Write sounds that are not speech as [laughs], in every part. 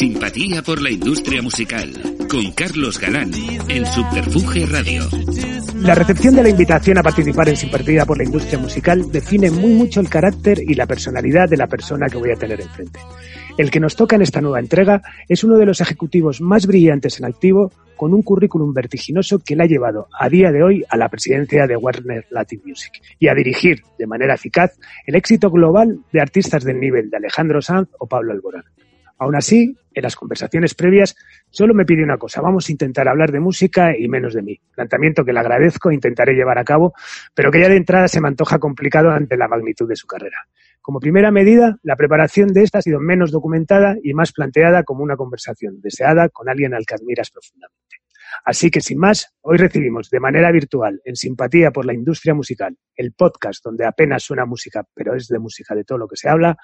Simpatía por la industria musical, con Carlos Galán, en Subterfuge Radio. La recepción de la invitación a participar en Simpatía por la industria musical define muy mucho el carácter y la personalidad de la persona que voy a tener enfrente. El que nos toca en esta nueva entrega es uno de los ejecutivos más brillantes en activo, con un currículum vertiginoso que le ha llevado a día de hoy a la presidencia de Warner Latin Music y a dirigir de manera eficaz el éxito global de artistas del nivel de Alejandro Sanz o Pablo Alborán. Aún así, en las conversaciones previas, solo me pide una cosa. Vamos a intentar hablar de música y menos de mí. Planteamiento que le agradezco e intentaré llevar a cabo, pero que ya de entrada se me antoja complicado ante la magnitud de su carrera. Como primera medida, la preparación de esta ha sido menos documentada y más planteada como una conversación deseada con alguien al que admiras profundamente. Así que, sin más, hoy recibimos de manera virtual, en simpatía por la industria musical, el podcast donde apenas suena música, pero es de música de todo lo que se habla,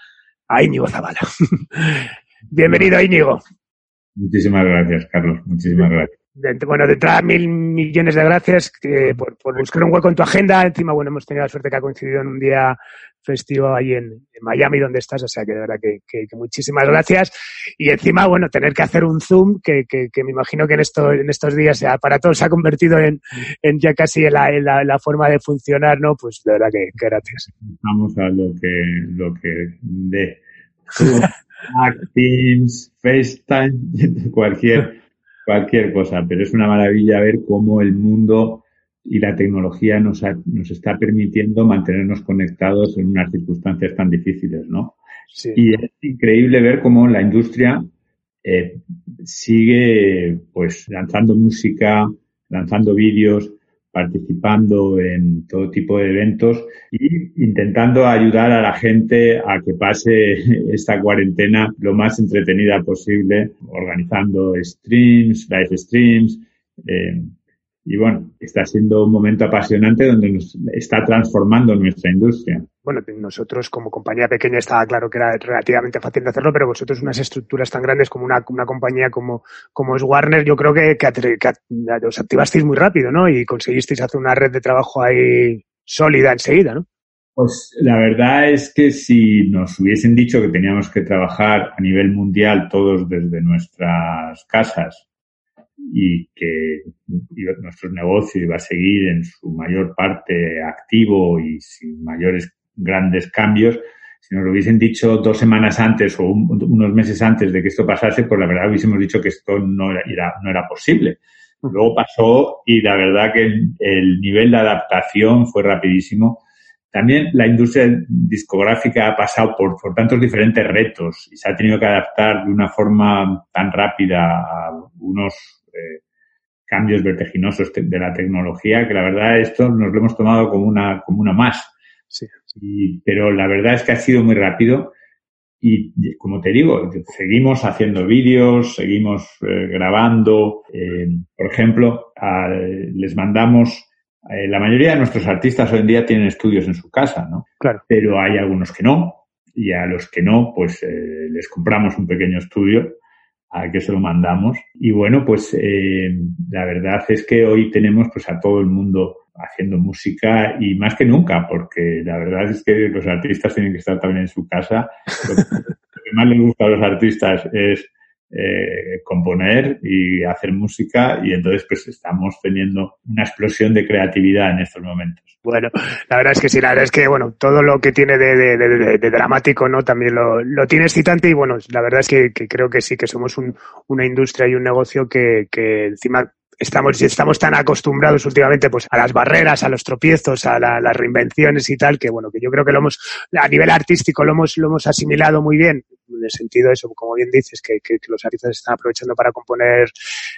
a Íñigo Zavala. [laughs] Bienvenido, Íñigo. Muchísimas gracias, Carlos. Muchísimas gracias. bueno, de entrada, mil millones de gracias por, buscar un hueco en tu agenda. Encima, bueno, hemos tenido la suerte que ha coincidido en un día festivo ahí en, Miami, donde estás. O sea, que de verdad que, muchísimas gracias. Y encima, bueno, tener que hacer un Zoom, que, me imagino que en, esto, en estos días para todos se ha convertido en, ya casi la, la, forma de funcionar, ¿no? Pues de verdad que, gracias. Vamos a lo que, lo que de [laughs] Teams, FaceTime, [laughs] cualquier, cualquier cosa. Pero es una maravilla ver cómo el mundo y la tecnología nos, nos está permitiendo mantenernos conectados en unas circunstancias tan difíciles, ¿no? Y es increíble ver cómo la industria eh, sigue, pues, lanzando música, lanzando vídeos, participando en todo tipo de eventos y intentando ayudar a la gente a que pase [laughs] esta cuarentena lo más entretenida posible, organizando streams, live streams, eh, y bueno, está siendo un momento apasionante donde nos está transformando nuestra industria. Bueno, nosotros como compañía pequeña estaba claro que era relativamente fácil de hacerlo, pero vosotros unas estructuras tan grandes como una, una compañía como, como es Warner, yo creo que, que, os activasteis muy rápido, ¿no? Y conseguisteis hacer una red de trabajo ahí sólida enseguida, ¿no? Pues la verdad es que si nos hubiesen dicho que teníamos que trabajar a nivel mundial todos desde nuestras casas y que nuestro negocio iba a seguir en su mayor parte activo y sin mayores grandes cambios. Si nos lo hubiesen dicho dos semanas antes o unos meses antes de que esto pasase, pues la verdad hubiésemos dicho que esto no era, no era posible. Luego pasó y la verdad que el, nivel de adaptación fue rapidísimo. También la industria discográfica ha pasado por, por tantos diferentes retos y se ha tenido que adaptar de una forma tan rápida a unos eh, cambios vertiginosos de la tecnología, que la verdad esto nos lo hemos tomado como una, como una más. pero la verdad es que ha sido muy rápido y, como te digo, seguimos haciendo vídeos, seguimos eh, grabando. Eh, por ejemplo, les mandamos, la mayoría de nuestros artistas hoy en día tienen estudios en su casa, ¿no? Claro. Pero hay algunos que no y a los que no, pues les compramos un pequeño estudio a que se lo mandamos. Y bueno, pues eh, la verdad es que hoy tenemos pues a todo el mundo haciendo música y más que nunca, porque la verdad es que los artistas tienen que estar también en su casa. [laughs] Lo que más les gusta a los artistas es eh, componer y hacer música y entonces pues estamos teniendo una explosión de creatividad en estos momentos. Bueno, la verdad es que sí, la verdad es que bueno, todo lo que tiene de, dramático, ¿no? También lo, lo, tiene excitante y bueno, la verdad es que, creo que sí, que somos una industria y un negocio que, que encima estamos, estamos tan acostumbrados últimamente pues a las barreras, a los tropiezos, a las reinvenciones y tal, que bueno, que yo creo que lo hemos, a nivel artístico lo hemos, lo hemos asimilado muy bien, en el sentido de eso, como bien dices, que, que, los artistas están aprovechando para componer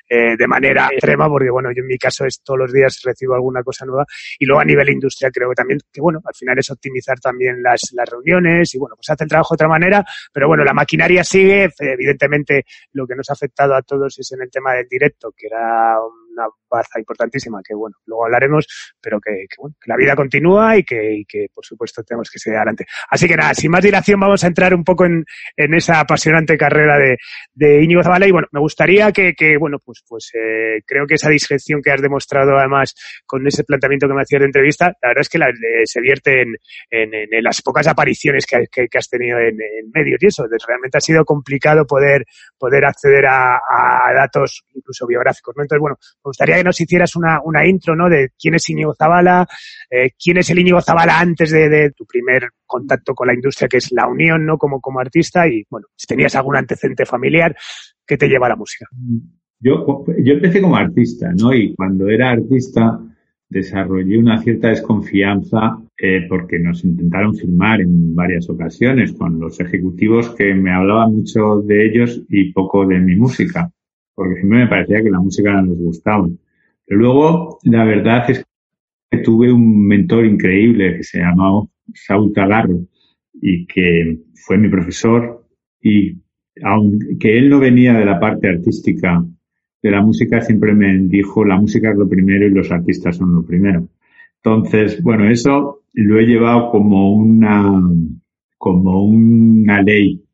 eh, de manera extrema, porque bueno, yo en mi caso es todos los días recibo alguna cosa nueva, y luego a nivel industrial creo que también, que bueno, al final es optimizar también las, las reuniones, y bueno, pues hace el trabajo de otra manera, pero bueno, la maquinaria sigue, evidentemente lo que nos ha afectado a todos es en el tema del directo, que era una baza importantísima que, bueno, luego hablaremos, pero que, bueno, que la vida continúa y que, que, por supuesto, tenemos que seguir adelante. Así que nada, sin más dilación, vamos a entrar un poco en, esa apasionante carrera de, de Íñigo Zabala y, bueno, me gustaría que, que bueno, pues, pues eh, creo que esa discreción que has demostrado, además, con ese planteamiento que me hacías de entrevista, la verdad es que la, se vierte en, en, las pocas apariciones que, que has tenido en, en medios y eso. Realmente ha sido complicado poder, poder acceder a, a datos incluso biográficos, ¿no? Entonces, bueno, me gustaría que nos hicieras una, una intro, ¿no? De quién es Íñigo Zabala, eh, quién es el Íñigo Zabala antes de, tu primer contacto con la industria, que es la unión, ¿no? Como, como artista y, bueno, si tenías algún antecedente familiar que te lleva a la música. Yo, yo empecé como artista, ¿no? Y cuando era artista desarrollé una cierta desconfianza eh, porque nos intentaron firmar en varias ocasiones con los ejecutivos que me hablaban mucho de ellos y poco de mi música porque siempre me parecía que la música no nos gustaba. Pero luego, la verdad es que tuve un mentor increíble que se llamaba Saúl Tagarro y que fue mi profesor y aunque él no venía de la parte artística de la música, siempre me dijo la música es lo primero y los artistas son lo primero. Entonces, bueno, eso lo he llevado como una, como una ley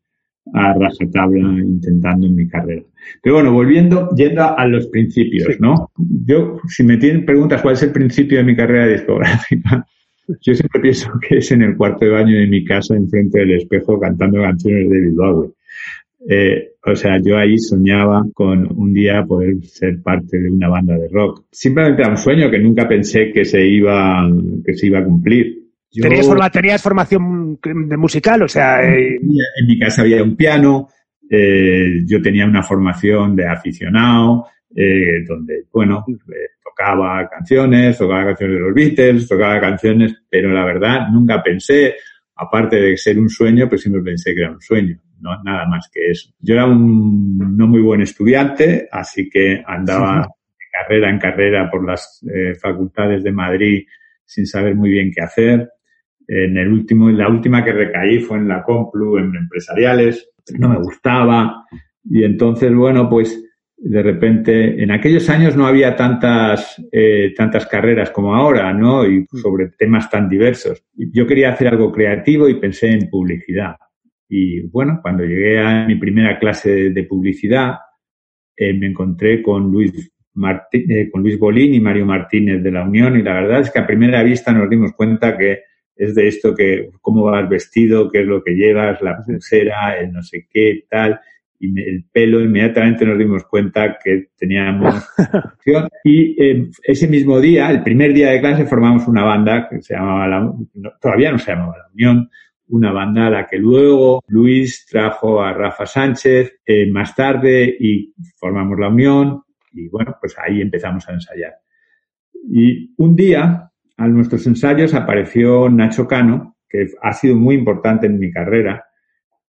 a rajatabla intentando en mi carrera. Pero bueno, volviendo, yendo a los principios, ¿no? Yo, si me tienen preguntas cuál es el principio de mi carrera discográfica, [laughs] yo siempre pienso que es en el cuarto de baño de mi casa, enfrente del espejo, cantando canciones de Bilbao. Eh, o sea, yo ahí soñaba con un día poder ser parte de una banda de rock. Simplemente era un sueño que nunca pensé que se iba, que se iba a cumplir. ¿Tenías, ¿Tenías, formación de musical? O sea, eh... en mi casa había un piano, eh, yo tenía una formación de aficionado, eh, donde, bueno, eh, tocaba canciones, tocaba canciones de los Beatles, tocaba canciones, pero la verdad nunca pensé, aparte de ser un sueño, pues siempre pensé que era un sueño, no nada más que eso. Yo era un no muy buen estudiante, así que andaba de carrera en carrera por las eh, facultades de Madrid sin saber muy bien qué hacer. En el último, la última que recaí fue en la Complu, en empresariales. No me gustaba. Y entonces, bueno, pues de repente, en aquellos años no había tantas, eh, tantas carreras como ahora, ¿no? Y sobre temas tan diversos. Yo quería hacer algo creativo y pensé en publicidad. Y bueno, cuando llegué a mi primera clase de publicidad, eh, me encontré con Luis eh, con Luis Bolín y Mario Martínez de la Unión y la verdad es que a primera vista nos dimos cuenta que es de esto que cómo vas vestido, qué es lo que llevas, la pulsera, el no sé qué, tal, y el pelo, inmediatamente nos dimos cuenta que teníamos [laughs] y eh, ese mismo día, el primer día de clase, formamos una banda que se llamaba la, todavía no se llamaba La Unión, una banda a la que luego Luis trajo a Rafa Sánchez eh, más tarde y formamos La Unión y bueno, pues ahí empezamos a ensayar. Y un día a nuestros ensayos apareció Nacho Cano, que ha sido muy importante en mi carrera.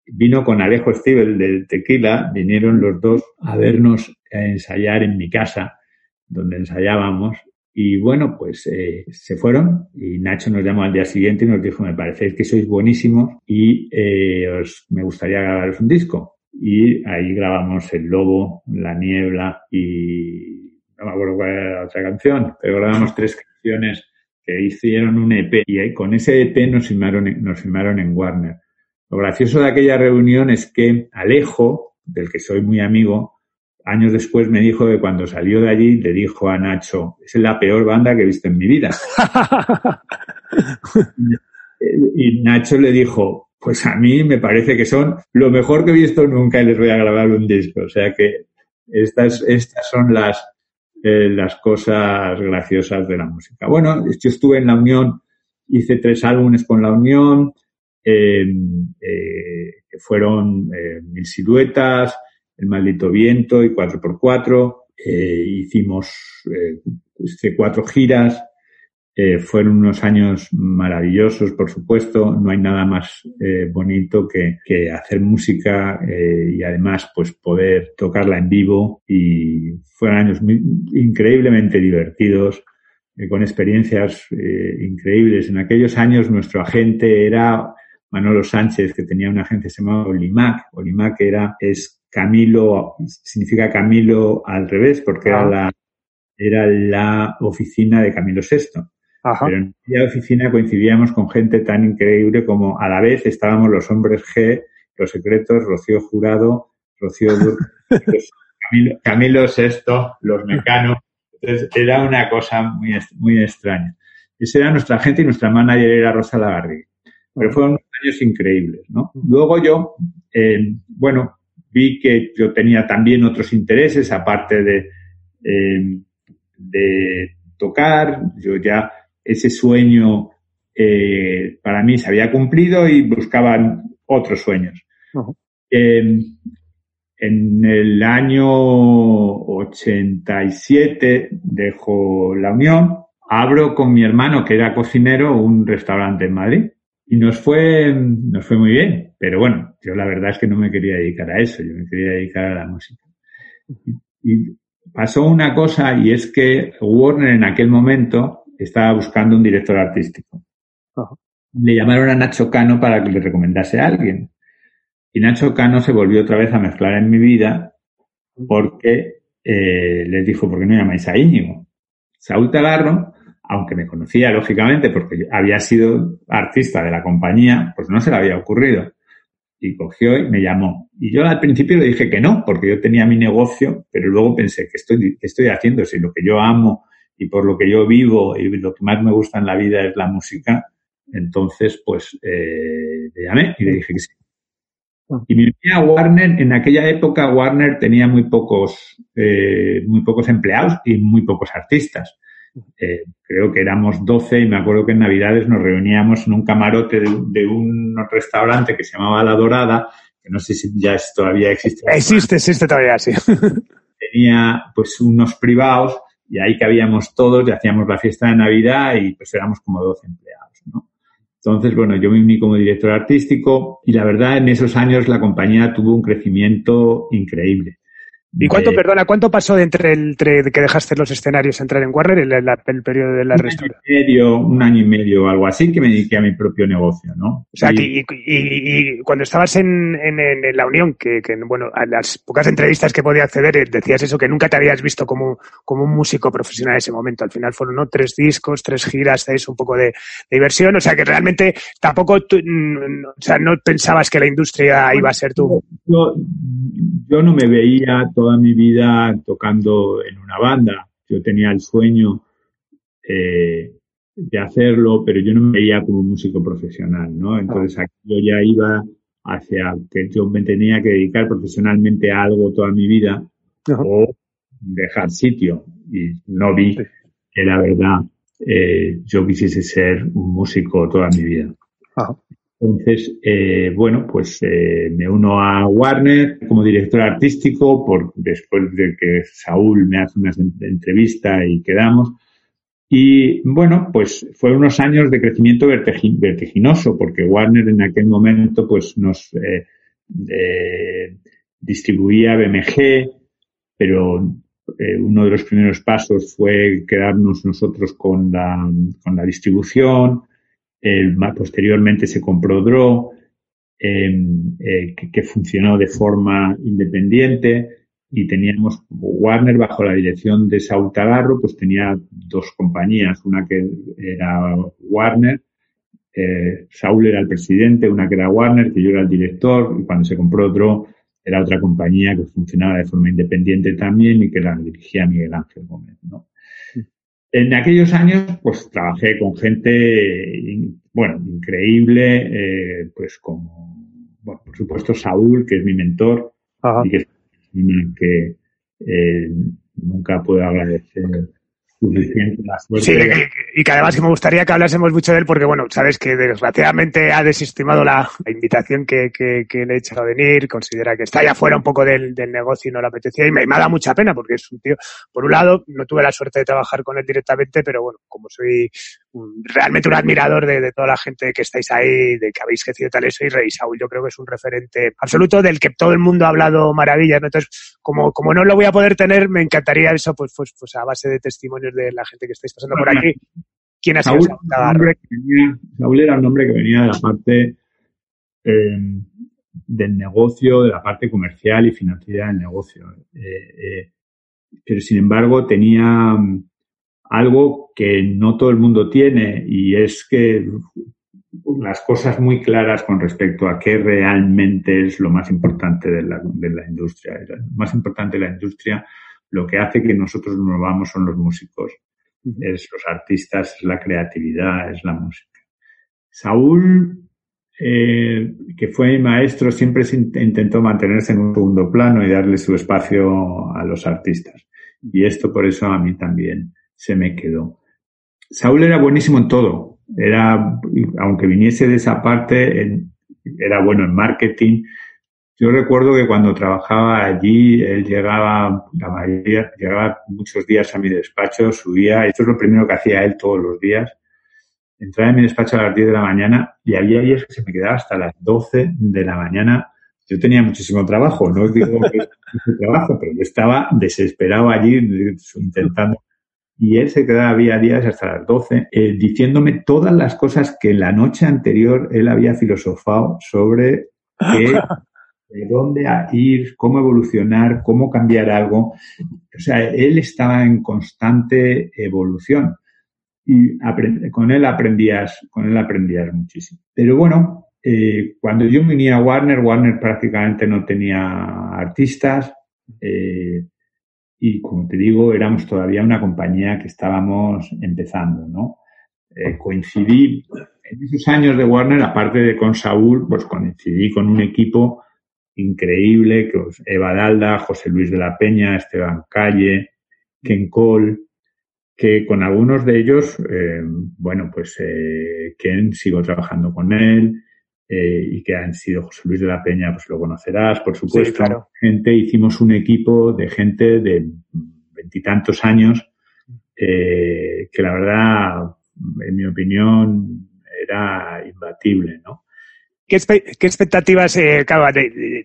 Vino con Alejo Stivel del Tequila, vinieron los dos a vernos a ensayar en mi casa, donde ensayábamos. Y bueno, pues eh, se fueron y Nacho nos llamó al día siguiente y nos dijo, me parece que sois buenísimos y eh, os, me gustaría grabaros un disco. Y ahí grabamos El Lobo, La Niebla y no me acuerdo cuál era la otra canción, pero grabamos tres canciones que hicieron un EP y con ese EP nos firmaron, nos firmaron en Warner. Lo gracioso de aquella reunión es que Alejo, del que soy muy amigo, años después me dijo que cuando salió de allí le dijo a Nacho, es la peor banda que he visto en mi vida. [laughs] y Nacho le dijo, pues a mí me parece que son lo mejor que he visto nunca y les voy a grabar un disco. O sea que estas, estas son las, eh, las cosas graciosas de la música. Bueno, yo estuve en la Unión, hice tres álbumes con la Unión, eh, eh, que fueron eh, Mil Siluetas, El Maldito Viento y 4x4. hicimos cuatro giras, eh, fueron unos años maravillosos, por supuesto. No hay nada más eh, bonito que, que, hacer música eh, y además pues poder tocarla en vivo. Y fueron años muy, increíblemente divertidos, con experiencias increíbles. En aquellos años nuestro agente era Manolo Sánchez, que tenía una agencia que se llamaba Olimac. Olimac era, es Camilo, significa Camilo al revés, porque ah. era la era la oficina de Camilo VI. Pero en aquella oficina coincidíamos con gente tan increíble como a la vez estábamos los hombres G, los secretos, Rocío Jurado, Rocío [laughs] Camilo, Camilo VI, los mecanos. Entonces era una cosa muy, muy extraña. Esa era nuestra gente y nuestra manager era Rosa Lagarrigue. Pero fueron años increíbles, ¿no? Luego yo, eh, bueno, vi que yo tenía también otros intereses, aparte de, eh, de tocar. Yo ya ese sueño eh, para mí se había cumplido y buscaban otros sueños. en el año 87 dejo la Unión, abro con mi hermano, que era cocinero, un restaurante en Madrid. Y nos fue, nos fue muy bien. Pero bueno, yo la verdad es que no me quería dedicar a eso, yo me quería dedicar a la música. Y, pasó una cosa y es que Warner en aquel momento estaba buscando un director artístico. Le llamaron a Nacho Cano para que le recomendase a alguien. Y Nacho Cano se volvió otra vez a mezclar en mi vida porque eh, les dijo, ¿por qué no llamáis a Íñigo? Saúl Tagarro aunque me conocía lógicamente porque había sido artista de la compañía, pues no se le había ocurrido. Y cogió y me llamó. Y yo al principio le dije que no, porque yo tenía mi negocio, pero luego pensé, que estoy, qué estoy haciendo? Si lo que yo amo y por lo que yo vivo y lo que más me gusta en la vida es la música, entonces pues eh, le llamé y le dije que sí. Ah. Y me a Warner, en aquella época Warner tenía muy pocos, eh, muy pocos empleados y muy pocos artistas. Eh, creo que éramos 12 y me acuerdo que en Navidades nos reuníamos en un camarote de, un restaurante que se llamaba La Dorada, que no sé si ya todavía existe. Existe, existe todavía, sí. Tenía pues unos privados y ahí cabíamos todos y hacíamos la fiesta de Navidad y pues éramos como 12 empleados, ¿no? Entonces, bueno, yo me uní como director artístico y la verdad en esos años la compañía tuvo un crecimiento increíble. ¿Y cuánto, perdona, cuánto pasó de entre el que dejaste los escenarios entrar en Warner el, el, periodo de la restauración? Un año y medio, algo así, que me dediqué a mi propio negocio, ¿no? O sea, y, y, cuando estabas en, en, la Unión, que, que, bueno, a las pocas entrevistas que podía acceder, eh, decías eso, que nunca te habías visto como, como un músico profesional en ese momento. Al final fueron, ¿no? Tres discos, tres giras, eso, un poco de, diversión. O sea, que realmente tampoco, mm, o sea, no pensabas que la industria iba a ser tú. Yo, yo no me veía toda mi vida tocando en una banda. Yo tenía el sueño eh, de hacerlo, pero yo no me veía como músico profesional, ¿no? Entonces aquí yo ya iba hacia que yo me tenía que dedicar profesionalmente a algo toda mi vida o dejar sitio. Y no vi que la verdad eh, yo quisiese ser un músico toda mi vida. Entonces, eh, bueno, pues eh, me uno a Warner como director artístico por, después de que Saúl me hace una entrevista y quedamos. Y bueno, pues fue unos años de crecimiento vertiginoso porque Warner en aquel momento pues nos eh, eh distribuía BMG, pero eh, uno de los primeros pasos fue quedarnos nosotros con la, con la distribución posteriormente se compró Draw, em, eh, que, funcionó de forma independiente y teníamos Warner bajo la dirección de Saúl Tagarro, pues tenía dos compañías, una que era Warner, eh, Saúl era el presidente, una que era Warner, que yo era el director, y cuando se compró Draw era otra compañía que funcionaba de forma independiente también y que la dirigía Miguel Ángel Gómez, ¿no? En aquellos años, pues trabajé con gente, bueno, increíble, eh, pues como, bueno, por supuesto Saúl, que es mi mentor, y que que eh, nunca puedo agradecer Sí, y, que además que me gustaría que hablásemos mucho de él porque, bueno, sabes que desgraciadamente ha desestimado la, invitación que, le he echado a venir, considera que está ya fuera un poco del, negocio y no le apetecía y me, me, da mucha pena porque es un tío, por un lado, no tuve la suerte de trabajar con él directamente, pero bueno, como soy realmente un admirador de, toda la gente que estáis ahí, de que habéis crecido tal eso y Rey Saúl, yo creo que es un referente absoluto del que todo el mundo ha hablado maravillas, Entonces, como, como no lo voy a poder tener, me encantaría eso, pues, pues, pues a base de testimonios de la gente que estáis pasando por aquí. ¿Quién ha sido Saúl? era un hombre que venía de la parte eh, del negocio, de la parte comercial y financiera del negocio. Eh, eh, pero sin embargo tenía mm, algo que no todo el mundo tiene y es que las cosas muy claras con respecto a qué realmente es lo más importante de la, de la industria. Lo más importante de la industria, lo que hace que nosotros nos vamos son los músicos, es los artistas, es la creatividad, es la música. Saúl, eh, que fue mi maestro, siempre intentó mantenerse en un segundo plano y darle su espacio a los artistas. Y esto por eso a mí también se me quedó. Saúl era buenísimo en todo. Era, aunque viniese de esa parte, era bueno en marketing. Yo recuerdo que cuando trabajaba allí, él llegaba, la mayoría, llegaba muchos días a mi despacho, subía, esto es lo primero que hacía él todos los días. Entraba en mi despacho a las 10 de la mañana y había días que se me quedaba hasta las 12 de la mañana. Yo tenía muchísimo trabajo, no digo que [laughs] trabajo, pero yo estaba desesperado allí intentando y él se quedaba había días hasta las 12 eh, diciéndome todas las cosas que la noche anterior él había filosofado sobre [laughs] qué, de dónde ir, cómo evolucionar, cómo cambiar algo. O sea, él estaba en constante evolución y con él aprendías, con él aprendías muchísimo. Pero bueno, eh, cuando yo venía a Warner, Warner prácticamente no tenía artistas. Eh, y como te digo, éramos todavía una compañía que estábamos empezando, ¿no? Eh, coincidí en esos años de Warner, aparte de con Saúl, pues coincidí con un equipo increíble, que Eva Dalda, José Luis de la Peña, Esteban Calle, Ken Cole, que con algunos de ellos, eh, bueno, pues eh, Ken sigo trabajando con él, eh, y que han sido José Luis de la Peña, pues lo conocerás, por supuesto. Gente, hicimos un equipo de gente de veintitantos años, eh, que la verdad, en mi opinión, era imbatible, ¿no? ¿Qué, expectativas, eh,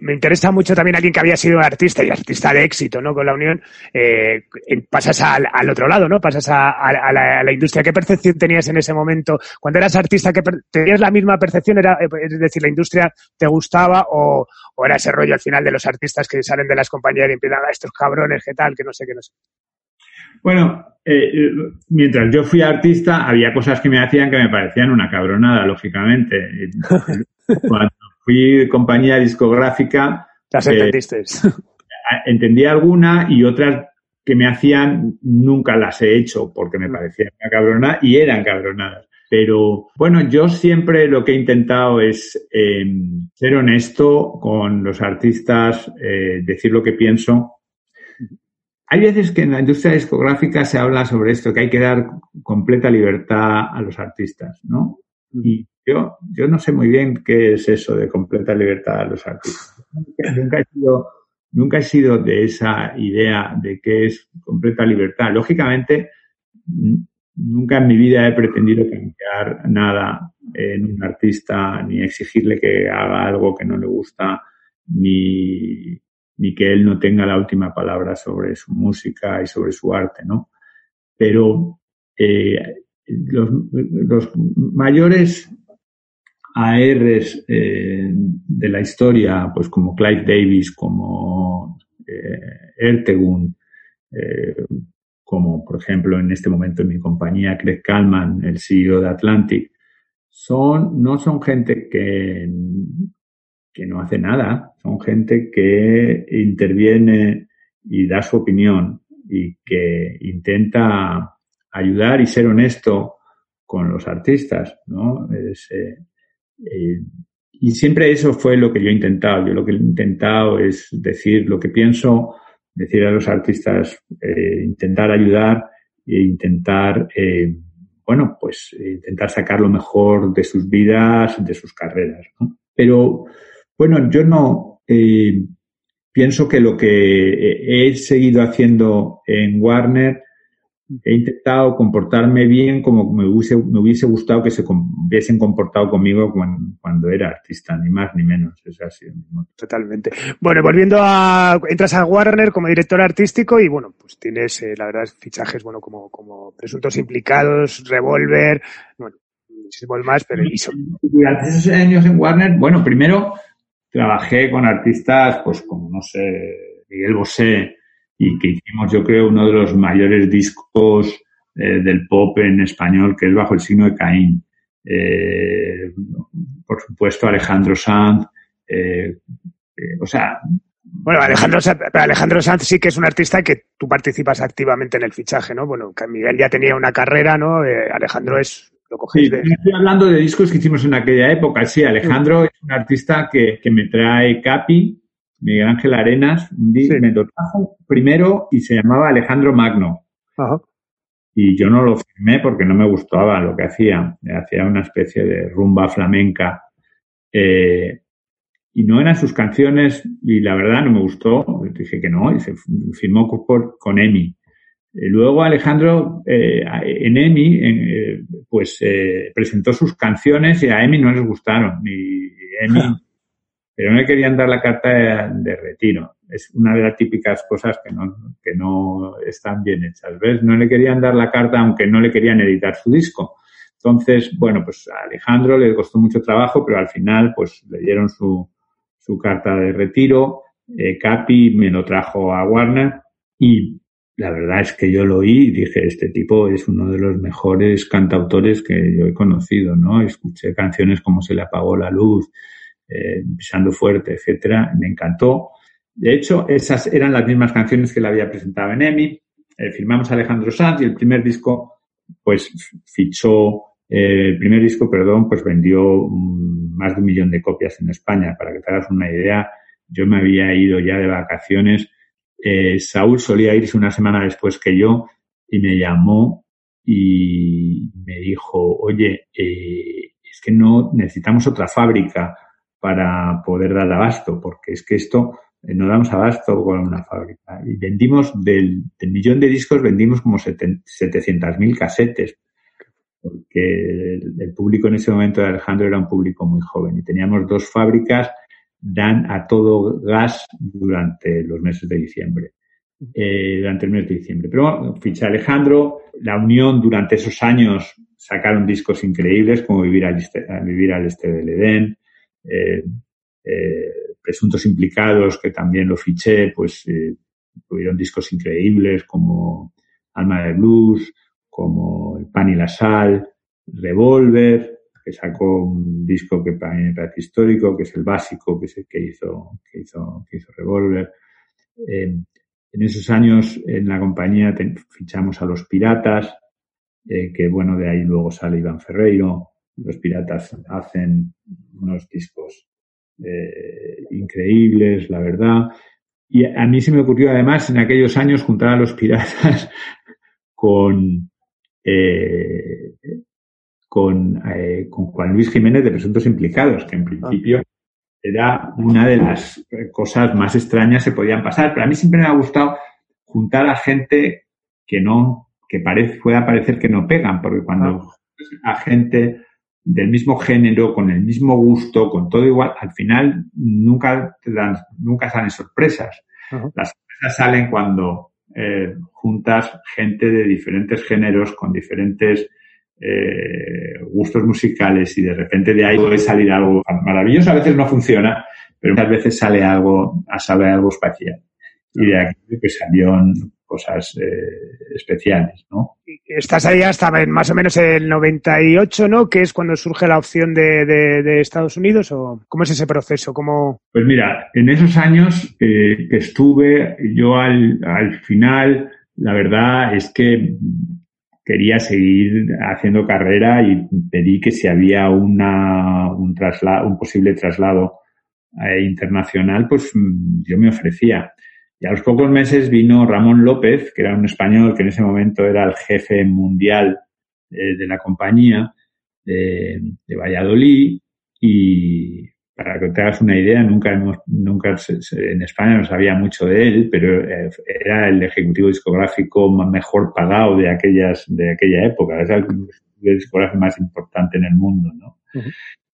me interesa mucho también alguien que había sido artista y artista de éxito, ¿no? Con la Unión, eh, pasas al, otro lado, ¿no? Pasas a, la, industria. ¿Qué percepción tenías en ese momento? Cuando eras artista, ¿tenías la misma percepción? Era, eh, es decir, ¿la industria te gustaba o, era ese rollo al final de los artistas que salen de las compañías y empiezan a estos cabrones, qué tal, que no sé, qué no sé? Bueno, eh, mientras yo fui artista, había cosas que me hacían que me parecían una cabronada, lógicamente. [laughs] Cuando fui compañía discográfica... Las eh, entendiste. entendí alguna y otras que me hacían nunca las he hecho porque me parecían una cabrona y eran cabronadas. Pero bueno, yo siempre lo que he intentado es em, ser honesto con los artistas, eh, decir lo que pienso. Hay veces que en la industria discográfica se habla sobre esto, que hay que dar completa libertad a los artistas, ¿no? Y yo, yo no sé muy bien qué es eso de completa libertad a los artistas. Nunca he sido, nunca he sido de esa idea de qué es completa libertad. Lógicamente, nunca en mi vida he pretendido cambiar nada en un artista, ni exigirle que haga algo que no le gusta, ni, ni que él no tenga la última palabra sobre su música y sobre su arte, ¿no? Pero eh, los, mayores ARs eh, de la historia, pues como Clive Davis, como eh, Ertegun, eh, como por ejemplo en este momento en mi compañía Craig Kalman, el CEO de Atlantic, son, no son gente que, que no hace nada, son gente que interviene y da su opinión y que intenta ayudar y ser honesto con los artistas, ¿no? Eh, eh, y siempre eso fue lo que yo he intentado. Yo lo que he intentado es decir lo que pienso, decir a los artistas, eh, intentar ayudar e intentar, bueno, pues intentar sacar lo mejor de sus vidas, de sus carreras. Pero, bueno, yo no pienso que lo que he seguido haciendo en Warner he intentado comportarme bien como me hubiese, me hubiese gustado que se hubiesen comportado conmigo cuando, era artista, ni más ni menos. Es así. Totalmente. Bueno, volviendo a, entras a Warner como director artístico y bueno, pues tienes, eh, la verdad, fichajes, bueno, como, como presuntos implicados, Revolver, bueno, muchísimos más, pero Durante esos años en Warner, bueno, primero trabajé con artistas, pues como, no sé, Miguel Bosé, y que hicimos, yo creo, uno de los mayores discos eh, del pop en español, que es Bajo el signo de Caín. Eh, por supuesto, Alejandro Sanz, eh, o sea... Bueno, Alejandro, Alejandro Sanz sí que es un artista que tú participas activamente en el fichaje, ¿no? Bueno, Miguel ya tenía una carrera, ¿no? Alejandro es sí, Estoy hablando de discos que hicimos en aquella época. Sí, Alejandro es un artista que, que me trae Capi, Miguel Ángel Arenas, me lo trajo primero y se llamaba Alejandro Magno. Y yo no lo firmé porque no me gustaba lo que hacía. Hacía una especie de rumba flamenca. Eh, y no eran sus canciones y la verdad no me gustó. Dije que no y se firmó con Emi. Eh, luego Alejandro eh, en EMI eh, pues presentó sus canciones y a EMI no les gustaron. Y EMI, [laughs] pero no le querían dar la carta de, retiro. Es una de las típicas cosas que no, que no están bien hechas. ¿Ves? No le querían dar la carta aunque no le querían editar su disco. Entonces, bueno, pues a Alejandro le costó mucho trabajo, pero al final pues le dieron su, su carta de retiro. Capi me lo trajo a Warner y la verdad es que yo lo oí y dije, este tipo es uno de los mejores cantautores que yo he conocido, ¿no? Escuché canciones como Se le apagó la luz, eh, Pisando fuerte, etcétera, me encantó. De hecho, esas eran las mismas canciones que le había presentado en EMI. Eh, firmamos Alejandro Sanz y el primer disco, pues, fichó, eh, el primer disco, perdón, pues vendió mm, más de un millón de copias en España. Para que te hagas una idea, yo me había ido ya de vacaciones eh, Saúl solía irse una semana después que yo y me llamó y me dijo, oye, es que no necesitamos otra fábrica para poder dar abasto, porque es que esto eh, no damos abasto con una fábrica. Y vendimos del, millón de discos, vendimos como 700.000 casetes, porque el, público en ese momento de Alejandro era un público muy joven y teníamos dos fábricas dan a todo gas durante los meses de diciembre. Eh, durante el mes de diciembre. Pero ficha Alejandro, la Unión durante esos años sacaron discos increíbles como Vivir al Este, Vivir al este del Edén, Presuntos Implicados, que también lo fiché, pues tuvieron discos increíbles como Alma de Blues, como El Pan y la Sal, Revolver, que sacó un disco que para mí me parece histórico, que es el básico, que es el que hizo, que hizo, que hizo Revolver. Eh, en esos años en la compañía fichamos a los Piratas, eh, que bueno, de ahí luego sale Iván Ferreiro. Los Piratas hacen unos discos eh, increíbles, la verdad. Y a mí se me ocurrió además en aquellos años juntar a los Piratas [laughs] con, eh, con, eh, con Juan Luis Jiménez de Presuntos Implicados, que en principio era una de las cosas más extrañas que podían pasar. Pero a mí siempre me ha gustado juntar a gente que no, que parece, pueda parecer que no pegan, porque cuando a gente del mismo género, con el mismo gusto, con todo igual, al final nunca te dan, nunca salen sorpresas. Las sorpresas salen cuando eh, juntas gente de diferentes géneros, con diferentes eh, gustos musicales y de repente de ahí puede salir algo maravilloso. A veces no funciona, pero muchas veces sale algo, sale algo espacial. Y de aquí pues salieron cosas eh, especiales, ¿no? Estás ahí hasta más o menos el 98, ¿no? Que es cuando surge la opción de, de, Estados Unidos, ¿o cómo es ese proceso? ¿Cómo... Pues mira, en esos años eh, que estuve, yo al, al final, la verdad es que quería seguir haciendo carrera y pedí que si había una, un, traslado, un posible traslado eh, internacional, pues mm, yo me ofrecía. Y a los pocos meses vino Ramón López, que era un español que en ese momento era el jefe mundial eh, de la compañía de, de Valladolid y, para que te hagas una idea, nunca hemos, nunca en España no sabía mucho de él, pero eh, era el ejecutivo discográfico mejor pagado de aquellas, de aquella época. Es el discográfico más importante en el mundo, ¿no?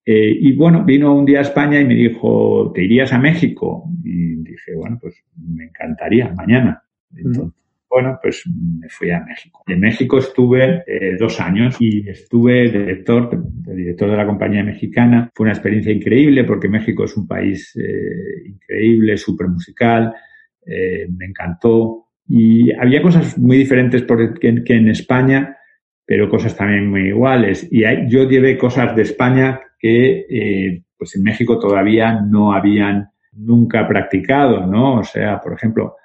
eh, y bueno, vino un día a España y me dijo, ¿te irías a México? Y dije, bueno, pues me encantaría, mañana. Entonces, bueno, pues me fui a México. En México estuve eh, dos años y estuve director, director de la compañía mexicana. Fue una experiencia increíble porque México es un país eh, increíble, súper musical. Eh, me encantó. Y había cosas muy diferentes por, que, que, en España, pero cosas también muy iguales. Y hay, yo llevé cosas de España que pues en México todavía no habían nunca practicado, ¿no? O sea, por ejemplo,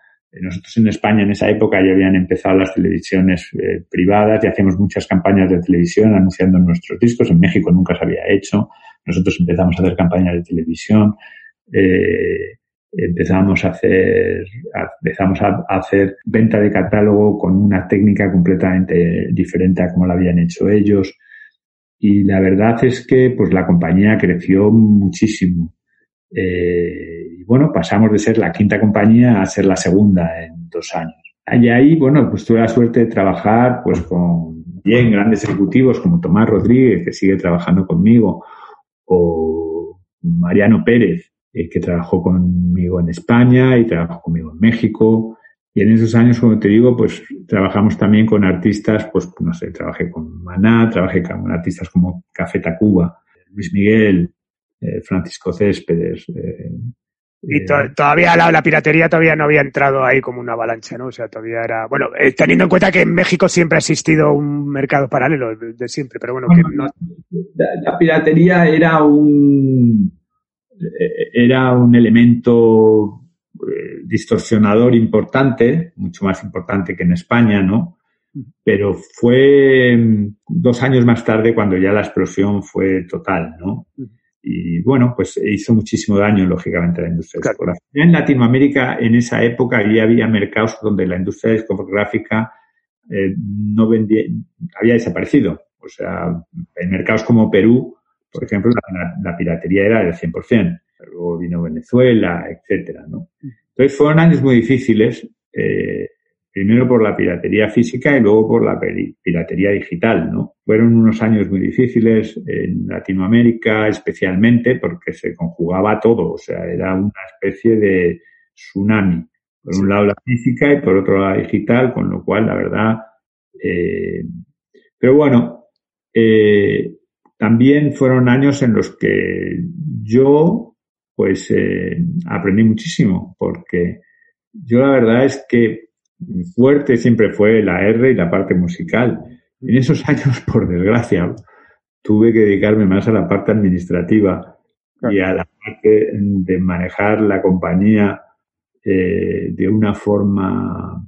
nosotros en España en esa época ya habían empezado las televisiones eh, privadas y hacíamos muchas campañas de televisión anunciando nuestros discos. En México nunca se había hecho. Nosotros empezamos a hacer campañas de televisión. Eh, empezamos a hacer, empezamos a hacer venta de catálogo con una técnica completamente diferente a como la habían hecho ellos. Y la verdad es que pues la compañía creció muchísimo. Eh, y bueno, pasamos de ser la quinta compañía a ser la segunda en dos años. Y ahí, bueno, pues tuve la suerte de trabajar pues con bien grandes ejecutivos como Tomás Rodríguez, que sigue trabajando conmigo, o Mariano Pérez, eh, que trabajó conmigo en España y trabajó conmigo en México. Y en esos años, como te digo, pues trabajamos también con artistas, pues no sé, trabajé con Maná, trabajé con artistas como Café Tacuba, Luis Miguel, eh, Francisco Céspedes. Eh, y to todavía la, la, piratería todavía no había entrado ahí como una avalancha, ¿no? O sea, todavía era. Bueno, eh, teniendo en cuenta que en México siempre ha existido un mercado paralelo de, de siempre, pero bueno, que no... la, la, piratería era un. Era un elemento distorsionador importante, mucho más importante que en España, ¿no? Pero fue mm, dos años más tarde cuando ya la explosión fue total, ¿no? Y bueno, pues hizo muchísimo daño, lógicamente, a la industria claro. discográfica. En Latinoamérica, en esa época, ya había mercados donde la industria discográfica eh, no vendía, había desaparecido. O sea, en mercados como Perú, por ejemplo, la, la piratería era del 100%. Luego vino Venezuela, etcétera, ¿no? Entonces fueron años muy difíciles. Eh, primero por la piratería física y luego por la piratería digital, ¿no? Fueron unos años muy difíciles en Latinoamérica, especialmente porque se conjugaba todo, o sea, era una especie de tsunami. Por un lado la física y por otro lado la digital, con lo cual, la verdad, eh, pero bueno, eh, también fueron años en los que yo, pues, eh, aprendí muchísimo, porque yo la verdad es que fuerte siempre fue la R y la parte musical. En esos años, [laughs] por desgracia, tuve que dedicarme más a la parte administrativa y a la parte de manejar la compañía eh, de una forma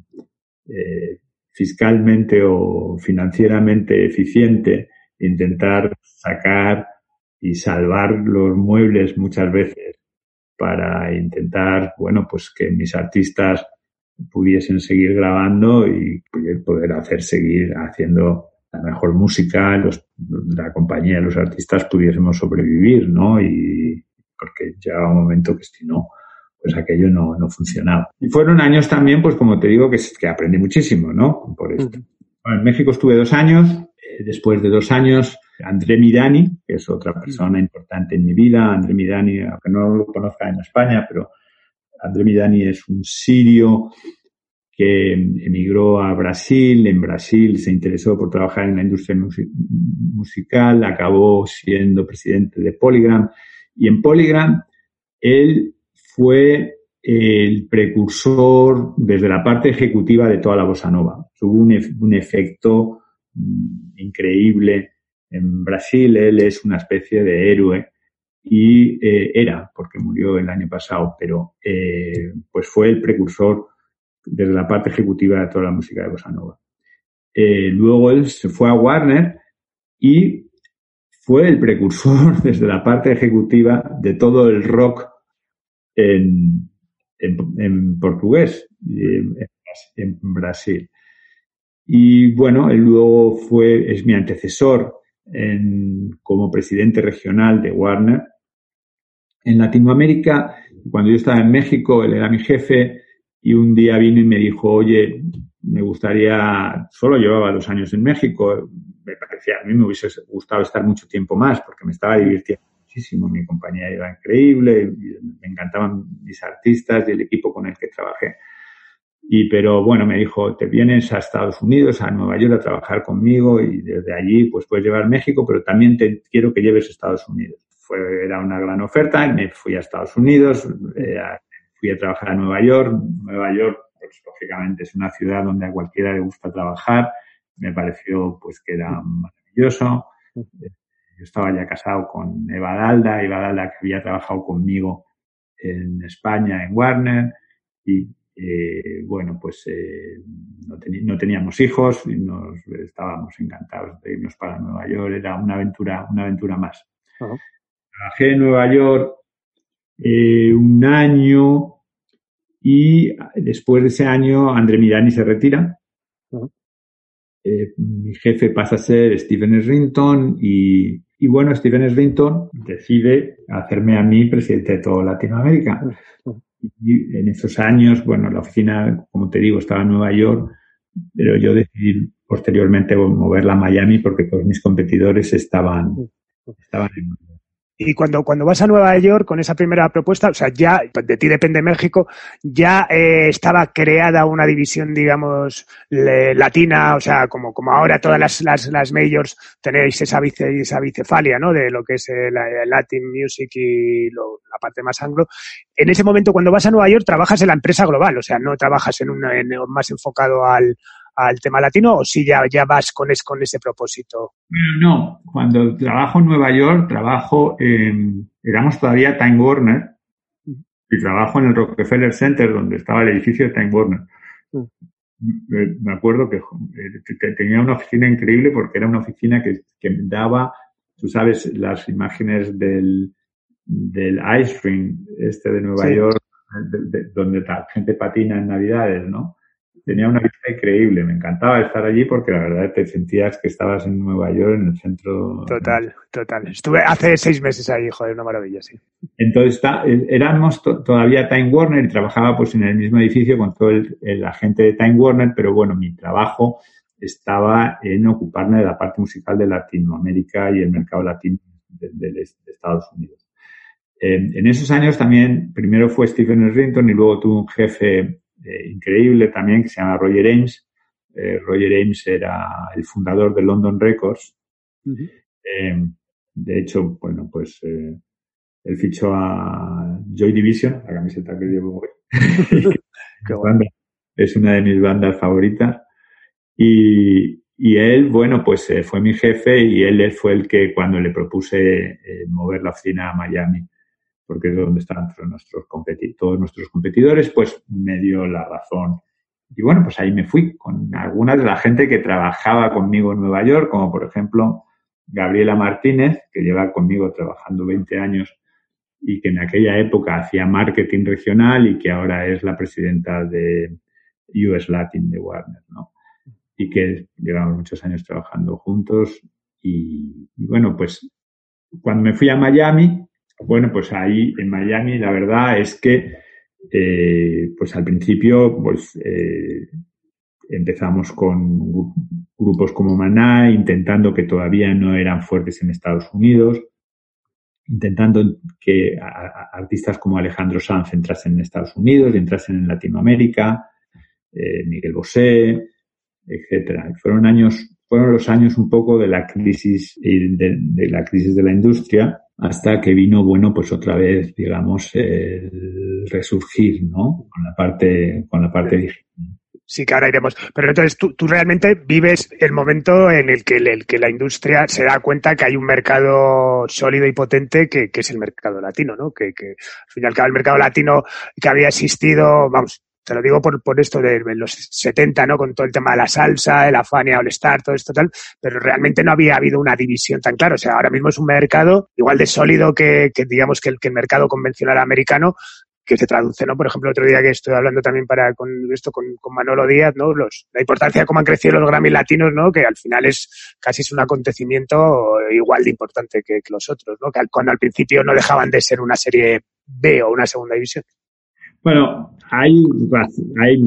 eh, fiscalmente o financieramente eficiente, intentar sacar y salvar los muebles muchas veces para intentar, bueno, pues que mis artistas pudiesen seguir grabando y poder hacer seguir haciendo la mejor música, los, la compañía, los artistas pudiésemos sobrevivir, ¿no? Y porque llegaba un momento que si no, pues aquello no, no funcionaba. Y fueron años también, pues como te digo, que, que aprendí muchísimo, ¿no? Por esto. Bueno, en México estuve dos años, eh, después de dos años, André Midani, que es otra persona importante en mi vida, André Midani, aunque no lo conozca en España, pero André Midani es un sirio que emigró a Brasil. En Brasil se interesó por trabajar en la industria musical, acabó siendo presidente de Polygram. Y en Polygram él fue el precursor desde la parte ejecutiva de toda la bossa nova. Tuvo un, efecto mm, increíble en Brasil. Él es una especie de héroe y eh, era, porque murió el año pasado, pero eh, pues fue el precursor desde la parte ejecutiva de toda la música de Bossa Nova. Eh, luego él se fue a Warner y fue el precursor [laughs] desde la parte ejecutiva de todo el rock en, en, portugués, en, Brasil. Y bueno, él luego fue, es mi antecesor como presidente regional de Warner en Latinoamérica, cuando yo estaba en México, él era mi jefe y un día vino y me dijo, oye, me gustaría, solo llevaba dos años en México, me parecía, a mí me hubiese gustado estar mucho tiempo más porque me estaba divirtiendo muchísimo, mi compañía era increíble, me encantaban mis artistas y el equipo con el que trabajé. Y pero bueno, me dijo, te vienes a Estados Unidos, a Nueva York a trabajar conmigo y desde allí pues puedes llevar México, pero también te quiero que lleves a Estados Unidos fue, era una gran oferta, me fui a Estados Unidos, eh, fui a trabajar a Nueva York. Nueva York pues lógicamente es una ciudad donde a cualquiera le gusta trabajar. Me pareció pues que era maravilloso. Yo estaba ya casado con Eva Dalda, Eva Dalda que había trabajado conmigo en España, en Warner, y eh, bueno, pues eh, no, no, teníamos hijos y nos estábamos encantados de irnos para Nueva York. Era una aventura, una aventura más. Trabajé en Nueva York eh, un año y después de ese año André Mirani se retira. Eh, mi jefe pasa a ser Stephen Srinton y, y, bueno, Stephen Srinton decide hacerme a mí presidente de toda Latinoamérica. Y en esos años, bueno, la oficina, como te digo, estaba en Nueva York, pero yo decidí posteriormente moverla a Miami porque todos mis competidores estaban, estaban en Nueva York. Y cuando, cuando vas a Nueva York con esa primera propuesta, o sea, ya de ti depende México, ya eh, estaba creada una división, digamos, latina, o sea, como, como ahora todas las, las, las majors tenéis esa, vice, esa bicefalia, ¿no? De lo que es el, Latin Music y lo, la parte más anglo. En ese momento, cuando vas a Nueva York, trabajas en la empresa global, o sea, no trabajas en un en, más enfocado al, al tema latino o si ya, ya vas con, es, con ese propósito? No, cuando trabajo en Nueva York, trabajo en, éramos todavía Time Warner y trabajo en el Rockefeller Center donde estaba el edificio de Time Warner. Me acuerdo que tenía una oficina increíble porque era una oficina que, que daba, tú sabes, las imágenes del, del ice ring este de Nueva York, donde la gente patina en Navidades, ¿no? Tenía una vista increíble. Me encantaba estar allí porque la verdad te sentías que estabas en Nueva York, en el centro. Total, total. Estuve hace seis meses ahí, joder, una maravilla, sí. Entonces eh, éramos todavía Time Warner y trabajaba pues en el mismo edificio con todo el, el, agente de Time Warner, pero bueno, mi trabajo estaba en ocuparme de la parte musical de Latinoamérica y el mercado latino de, de, de Estados Unidos. Eh, en esos años también, primero fue Stephen Rinton y luego tuve un jefe eh, increíble también que se llama Roger Ames. Eh, Roger Ames era el fundador de London Records. eh, de hecho, bueno, pues eh, él fichó a Joy Division, la camiseta que llevo hoy. [laughs] [laughs] bueno. Es una de mis bandas favoritas. Y, y él, bueno, pues eh, fue mi jefe y él, él, fue el que cuando le propuse eh, mover la oficina a Miami, porque es donde están nuestros todos nuestros competidores, pues me dio la razón. Y bueno, pues ahí me fui con algunas de la gente que trabajaba conmigo en Nueva York, como por ejemplo Gabriela Martínez, que lleva conmigo trabajando 20 años y que en aquella época hacía marketing regional y que ahora es la presidenta de US Latin de Warner, ¿no? Y que llevamos muchos años trabajando juntos. Y, y bueno, pues cuando me fui a Miami, bueno, pues ahí en Miami la verdad es que, eh, pues al principio, pues eh, empezamos con grupos como Maná, intentando que todavía no eran fuertes en Estados Unidos, intentando que artistas como Alejandro Sanz entrasen en Estados Unidos y entrasen en Latinoamérica, eh, Miguel Bosé, etcétera. Fueron años, fueron los años un poco de la crisis, de la crisis de la industria, hasta que vino, bueno, pues otra vez, digamos, el resurgir, ¿no? Con la parte, con la parte digital. Sí, que ahora iremos. Pero entonces tú, tú realmente vives el momento en el que, el que la industria se da cuenta que hay un mercado sólido y potente que, que es el mercado latino, ¿no? Que, que al fin y al cabo el mercado latino que había existido, vamos, te lo digo por, por esto de los 70, ¿no? Con todo el tema de la salsa, la Fania All Star, todo esto tal, pero realmente no había habido una división tan clara. O sea, ahora mismo es un mercado igual de sólido que, que digamos que el, que el mercado convencional americano, que se traduce, ¿no? Por ejemplo, otro día que estoy hablando también para con esto con, con Manolo Díaz, ¿no? Los, la importancia de cómo han crecido los Grammy latinos, ¿no? Que al final es casi es un acontecimiento igual de importante que, que los otros, ¿no? Que al, cuando al principio no dejaban de ser una serie B o una segunda división. Bueno, hay, hay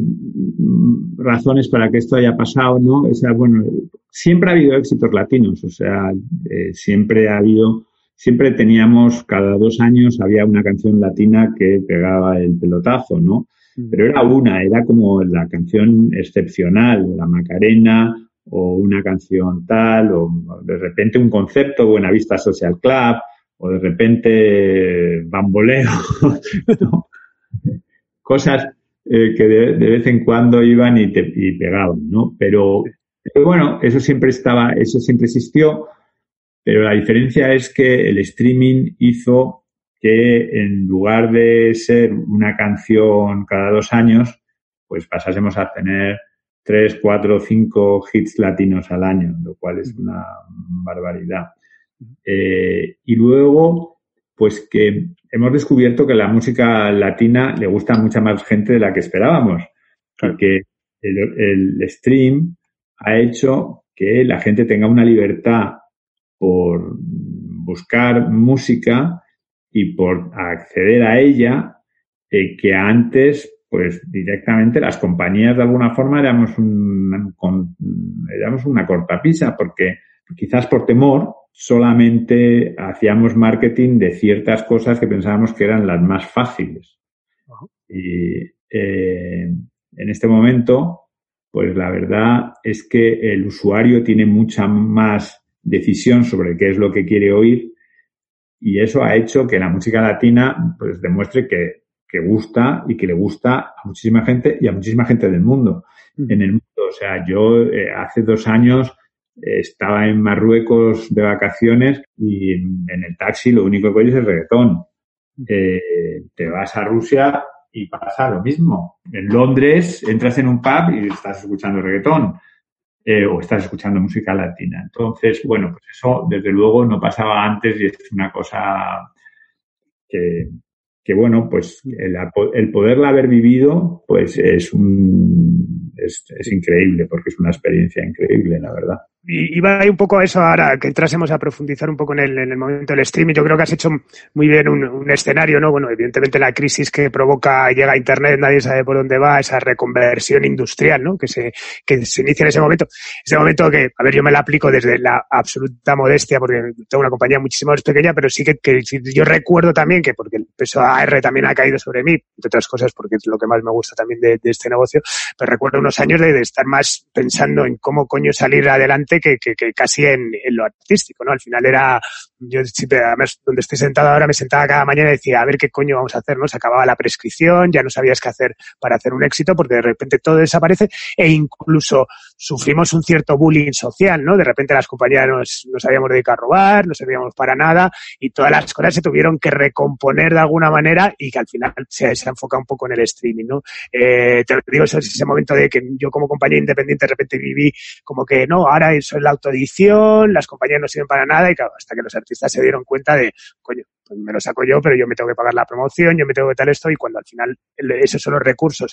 razones para que esto haya pasado, ¿no? O sea, bueno, siempre ha habido éxitos latinos, o sea, eh, siempre ha habido, siempre teníamos, cada dos años había una canción latina que pegaba el pelotazo, ¿no? Pero era una, era como la canción excepcional, la Macarena, o una canción tal, o de repente un concepto, Buenavista Social Club, o de repente Bamboleo, [laughs] ¿no? Cosas, eh, que de, vez en cuando iban y, te, y pegaban, ¿no? Pero, pero, bueno, eso siempre estaba, eso siempre existió, pero la diferencia es que el streaming hizo que en lugar de ser una canción cada dos años, pues pasásemos a tener tres, cuatro, cinco hits latinos al año, lo cual es una barbaridad. Eh, y luego, pues que hemos descubierto que la música latina le gusta a mucha más gente de la que esperábamos. Porque el, stream ha hecho que la gente tenga una libertad por buscar música y por acceder a ella eh, que antes pues directamente las compañías de alguna forma éramos, un, éramos una cortapisa porque quizás por temor solamente hacíamos marketing de ciertas cosas que pensábamos que eran las más fáciles. Y eh, en este momento, pues la verdad es que el usuario tiene mucha más decisión sobre qué es lo que quiere oír y eso ha hecho que la música latina pues demuestre que que gusta y que le gusta a muchísima gente y a muchísima gente del mundo. Mm. En el mundo, o sea, yo eh, hace dos años estaba en Marruecos de vacaciones y en, el taxi lo único que oyes es reggaetón. Eh, te vas a Rusia y pasa lo mismo. En Londres entras en un pub y estás escuchando reggaetón. o estás escuchando música latina. Entonces, bueno, pues eso desde luego no pasaba antes y es una cosa que, bueno, pues el, el, poderla haber vivido, pues es un, es, es, increíble, porque es una experiencia increíble, la verdad. Y iba un poco a eso ahora, que entrásemos a profundizar un poco en el, en el momento del streaming. Yo creo que has hecho muy bien un, escenario, ¿no? Bueno, evidentemente la crisis que provoca, llega a Internet, nadie sabe por dónde va, esa reconversión industrial, ¿no? Que se, que se inicia en ese momento. Ese momento que, a ver, yo me la aplico desde la absoluta modestia, porque tengo una compañía muchísimo más pequeña, pero sí que, yo recuerdo también que, porque el peso AR también ha caído sobre mí, entre otras cosas, porque es lo que más me gusta también de, este negocio, pero recuerdo unos años de estar más pensando en cómo coño salir adelante que, que, casi en, en, lo artístico, ¿no? Al final era, yo siempre, además, donde estoy sentado ahora, me sentaba cada mañana y decía, a ver qué coño vamos a hacer, ¿no? Se acababa la prescripción, ya no sabías qué hacer para hacer un éxito, porque de repente todo desaparece e incluso sufrimos un cierto bullying social, ¿no? De repente las compañías nos, nos habíamos dedicado a robar, no servíamos para nada y todas las cosas se tuvieron que recomponer de alguna manera y que al final se, se enfoca un poco en el streaming, ¿no? Eh, te digo, eso es ese momento de que yo como compañía independiente de repente viví como que, no, ahora eso es la autoedición, las compañías no sirven para nada y claro, hasta que los artistas se dieron cuenta de, coño, pues me lo saco yo, pero yo me tengo que pagar la promoción, yo me tengo que tal esto y cuando al final esos son los recursos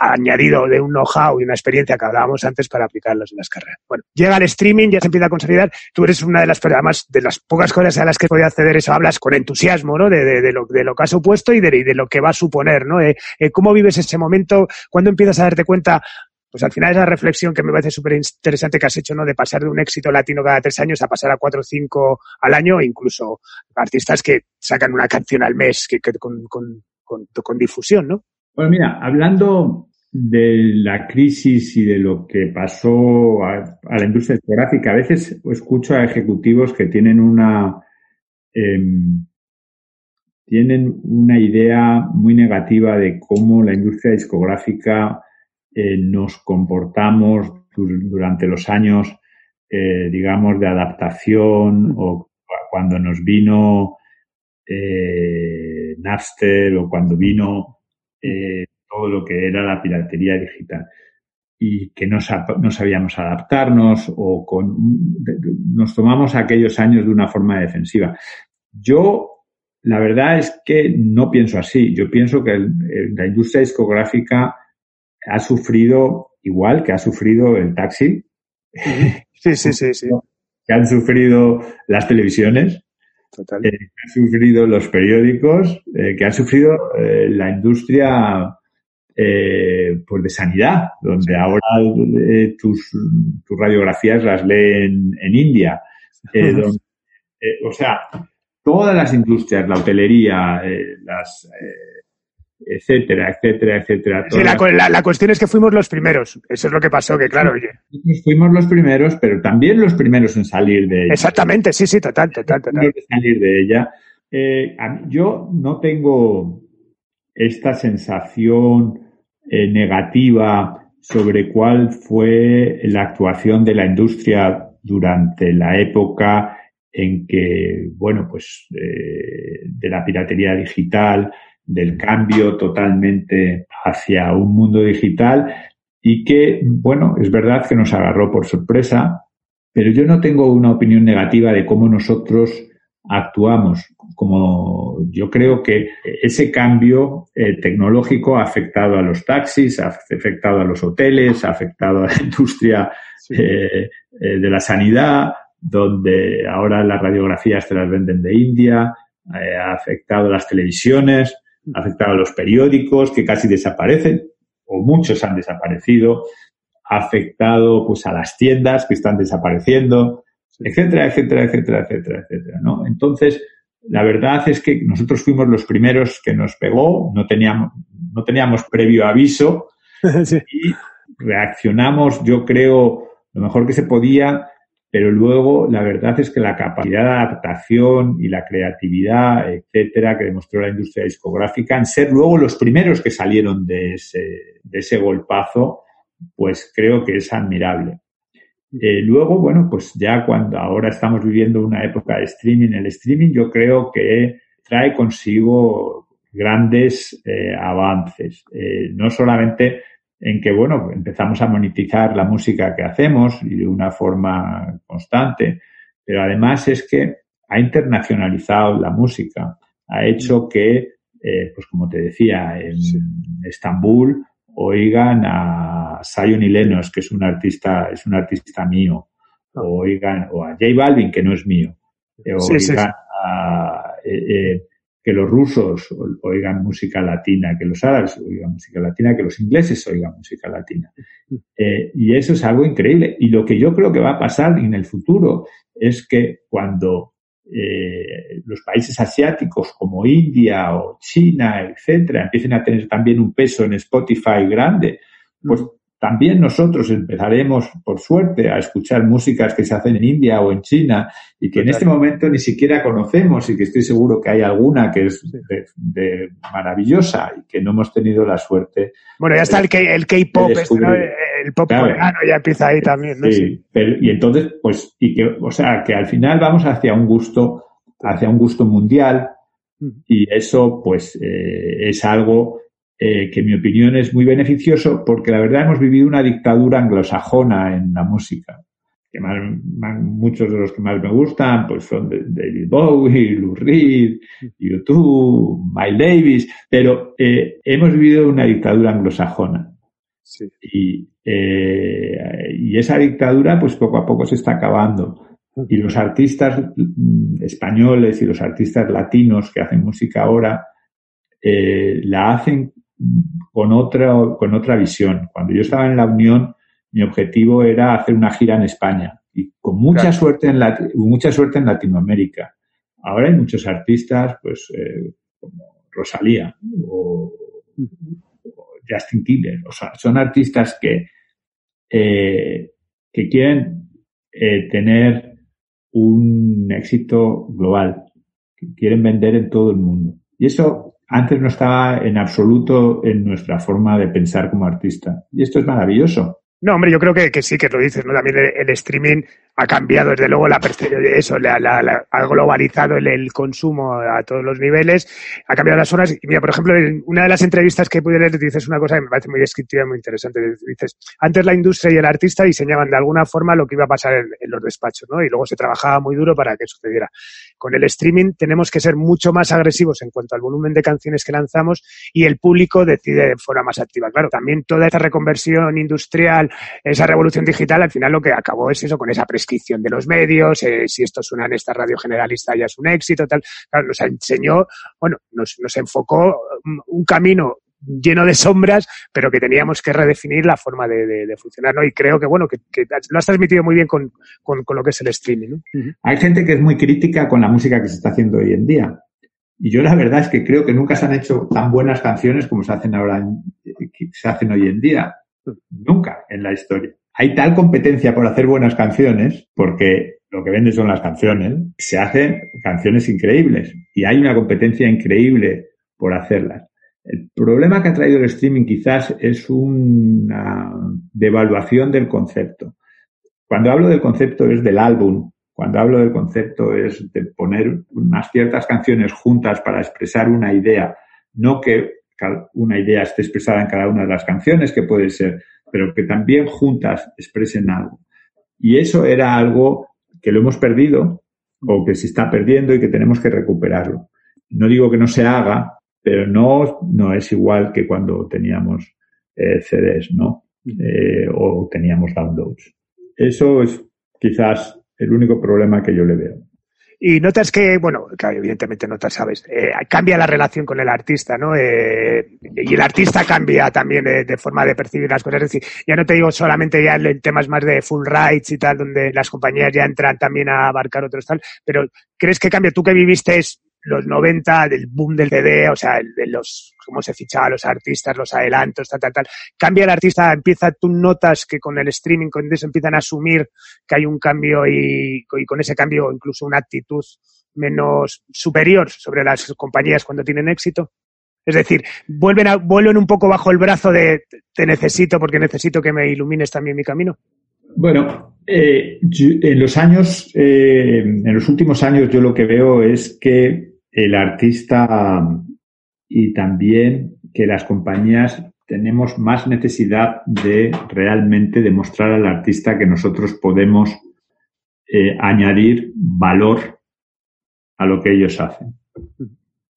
añadido de un know-how y una experiencia que hablábamos antes para aplicarlos en las carreras. Bueno, llega el streaming, ya se empieza a consolidar, tú eres una de las, además de las pocas cosas a las que podía acceder eso, hablas con entusiasmo, ¿no? De, de, lo, de lo que ha supuesto y de, de lo que va a suponer, ¿no? Eh, eh, ¿Cómo vives ese momento? ¿Cuándo empiezas a darte cuenta pues al final esa reflexión que me parece súper interesante que has hecho, ¿no? De pasar de un éxito latino cada tres años a pasar a cuatro o cinco al año, incluso artistas que sacan una canción al mes que, con, con, con, difusión, ¿no? Bueno, mira, hablando de la crisis y de lo que pasó a, la industria discográfica, a veces escucho a ejecutivos que tienen una eh, tienen una idea muy negativa de cómo la industria discográfica eh, nos comportamos durante los años, eh, digamos, de adaptación o cuando nos vino eh, Napster o cuando vino eh, todo lo que era la piratería digital y que no, no sabíamos adaptarnos o con, nos tomamos aquellos años de una forma defensiva. Yo, la verdad es que no pienso así. Yo pienso que el, la industria discográfica ha sufrido igual que ha sufrido el taxi. Sí, sí, sí, sí. Que han sufrido las televisiones. Total. Eh, que han sufrido los periódicos, eh, que ha sufrido eh, la industria pues de sanidad, donde ahora tus, tus, radiografías las leen en India. [laughs] Donde, o sea, todas las industrias, la hotelería, las etcétera, etcétera, etcétera. Sí, la, la, la, cuestión es que fuimos los primeros. Eso es lo que pasó, que claro, oye. Fuimos los primeros, pero también los primeros en salir de ella. Exactamente, sí, sí, total, total, total. salir de ella. Eh, yo no tengo esta sensación eh, negativa sobre cuál fue la actuación de la industria durante la época en que, bueno, pues eh, de la piratería digital, del cambio totalmente hacia un mundo digital y que, bueno, es verdad que nos agarró por sorpresa, pero yo no tengo una opinión negativa de cómo nosotros actuamos. Como yo creo que ese cambio eh, tecnológico ha afectado a los taxis, ha afectado a los hoteles, ha afectado a la [laughs] industria eh, eh, de la sanidad, donde ahora las radiografías se las venden de India, ha afectado a las televisiones, ha afectado a los periódicos que casi desaparecen o muchos han desaparecido, ha afectado pues a las tiendas que están desapareciendo, etcétera, etcétera, etcétera, etcétera, etcétera, ¿no? Entonces, la verdad es que nosotros fuimos los primeros que nos pegó, no teníamos, no teníamos previo aviso [laughs] y reaccionamos, yo creo, lo mejor que se podía, pero luego la verdad es que la capacidad de adaptación y la creatividad, etcétera, que demostró la industria discográfica, en ser luego los primeros que salieron de ese, de ese golpazo, pues creo que es admirable. Eh, luego, bueno, pues ya cuando ahora estamos viviendo una época de streaming, el streaming yo creo que trae consigo grandes eh, avances, eh, no solamente en que, bueno, empezamos a monetizar la música que hacemos y de una forma constante, pero además es que ha internacionalizado la música, ha hecho que, pues como te decía, en Estambul oigan a Zion y Lenos, que es un artista, es un artista mío, o ah. oigan, o a J Balvin, que no es mío, oigan a, eh, eh, que los rusos oigan música latina, que los árabes oigan música latina, que los ingleses oigan música latina. Eh, y eso es algo increíble. Y lo que yo creo que va a pasar en el futuro es que cuando eh, los países asiáticos como India o China, etcétera, empiecen a tener también un peso en Spotify grande, pues también nosotros empezaremos, por suerte, a escuchar músicas que se hacen en India o en China y que en este momento ni siquiera conocemos y que estoy seguro que hay alguna que es de, maravillosa y que no hemos tenido la suerte. Bueno, ya está el K-pop, este, el pop coreano ya empieza ahí también. ¿no? Sí, y entonces, pues, y que, o sea, que al final vamos hacia un gusto, hacia un gusto mundial y eso, pues, eh, es algo eh, que en mi opinión es muy beneficioso porque la verdad hemos vivido una dictadura anglosajona en la música. Que muchos de los que más me gustan pues son David Bowie, Lou Reed, YouTube, Miles Davis, pero eh, hemos vivido una dictadura anglosajona. Y, eh, y esa dictadura pues poco a poco se está acabando. Y los artistas mm, españoles y los artistas latinos que hacen música ahora eh, la hacen con otra, con otra visión. Cuando yo estaba en la Unión, mi objetivo era hacer una gira en España y con mucha suerte en mucha suerte en Latinoamérica. Ahora hay muchos artistas, pues eh, como Rosalía o, Justin Killer, o sea, son artistas que eh, que quieren eh, tener un éxito global, que quieren vender en todo el mundo. Y eso antes no estaba en absoluto en nuestra forma de pensar como artista. Y esto es maravilloso. No, hombre, yo creo que, que sí, que lo dices, ¿no? También el, streaming ha cambiado, desde luego, la eso, la, la, ha globalizado el, consumo a todos los niveles, ha cambiado las horas. Y mira, por ejemplo, en una de las entrevistas que pude leer, dices una cosa que me parece muy descriptiva y muy interesante. Dices, antes la industria y el artista diseñaban de alguna forma lo que iba a pasar en, en los despachos, ¿no? Y luego se trabajaba muy duro para que sucediera. Con el streaming tenemos que ser mucho más agresivos en cuanto al volumen de canciones que lanzamos y el público decide de forma más activa. Claro, también toda esta reconversión industrial, esa revolución digital, al final lo que acabó es eso, con esa prescripción de los medios, eh, si esto suena en esta radio generalista ya es un éxito, tal. Claro, nos enseñó, bueno, nos, nos enfocó un camino lleno de sombras, pero que teníamos que redefinir la forma de, funcionar, ¿no? Y creo que, bueno, que, lo has transmitido muy bien con, lo que es el streaming, ¿no? Hay gente que es muy crítica con la música que se está haciendo hoy en día. Y yo la verdad es que creo que nunca se han hecho tan buenas canciones como se hacen ahora, se hacen hoy en día. Nunca en la historia. Hay tal competencia por hacer buenas canciones, porque lo que venden son las canciones, se hacen canciones increíbles. Y hay una competencia increíble por hacerlas. El problema que ha traído el streaming quizás es una devaluación del concepto. Cuando hablo del concepto es del álbum, cuando hablo del concepto es de poner unas ciertas canciones juntas para expresar una idea, no que una idea esté expresada en cada una de las canciones, que puede ser, pero que también juntas expresen algo. Y eso era algo que lo hemos perdido o que se está perdiendo y que tenemos que recuperarlo. No digo que no se haga, pero no, no es igual que cuando teníamos eh, CDs, ¿no? Eh, o teníamos downloads. Eso es quizás el único problema que yo le veo. Y notas que, bueno, claro, evidentemente notas, sabes, eh, cambia la relación con el artista, ¿no? Eh, y el artista cambia también de, forma de percibir las cosas. Es decir, ya no te digo solamente ya en temas más de full rights y tal, donde las compañías ya entran también a abarcar otros tal, pero ¿crees que cambia? Tú que viviste los 90, del boom del CD, o sea, de los, cómo se fichaba los artistas, los adelantos, tal, tal, tal. Cambia el artista, empieza, tú notas que con el streaming, con eso empiezan a asumir que hay un cambio y, con ese cambio incluso una actitud menos superior sobre las compañías cuando tienen éxito. Es decir, vuelven, a, vuelven un poco bajo el brazo de te necesito porque necesito que me ilumines también mi camino. Bueno, eh, en los años, eh, en los últimos años yo lo que veo es que el artista y también que las compañías tenemos más necesidad de realmente demostrar al artista que nosotros podemos eh, añadir valor a lo que ellos hacen.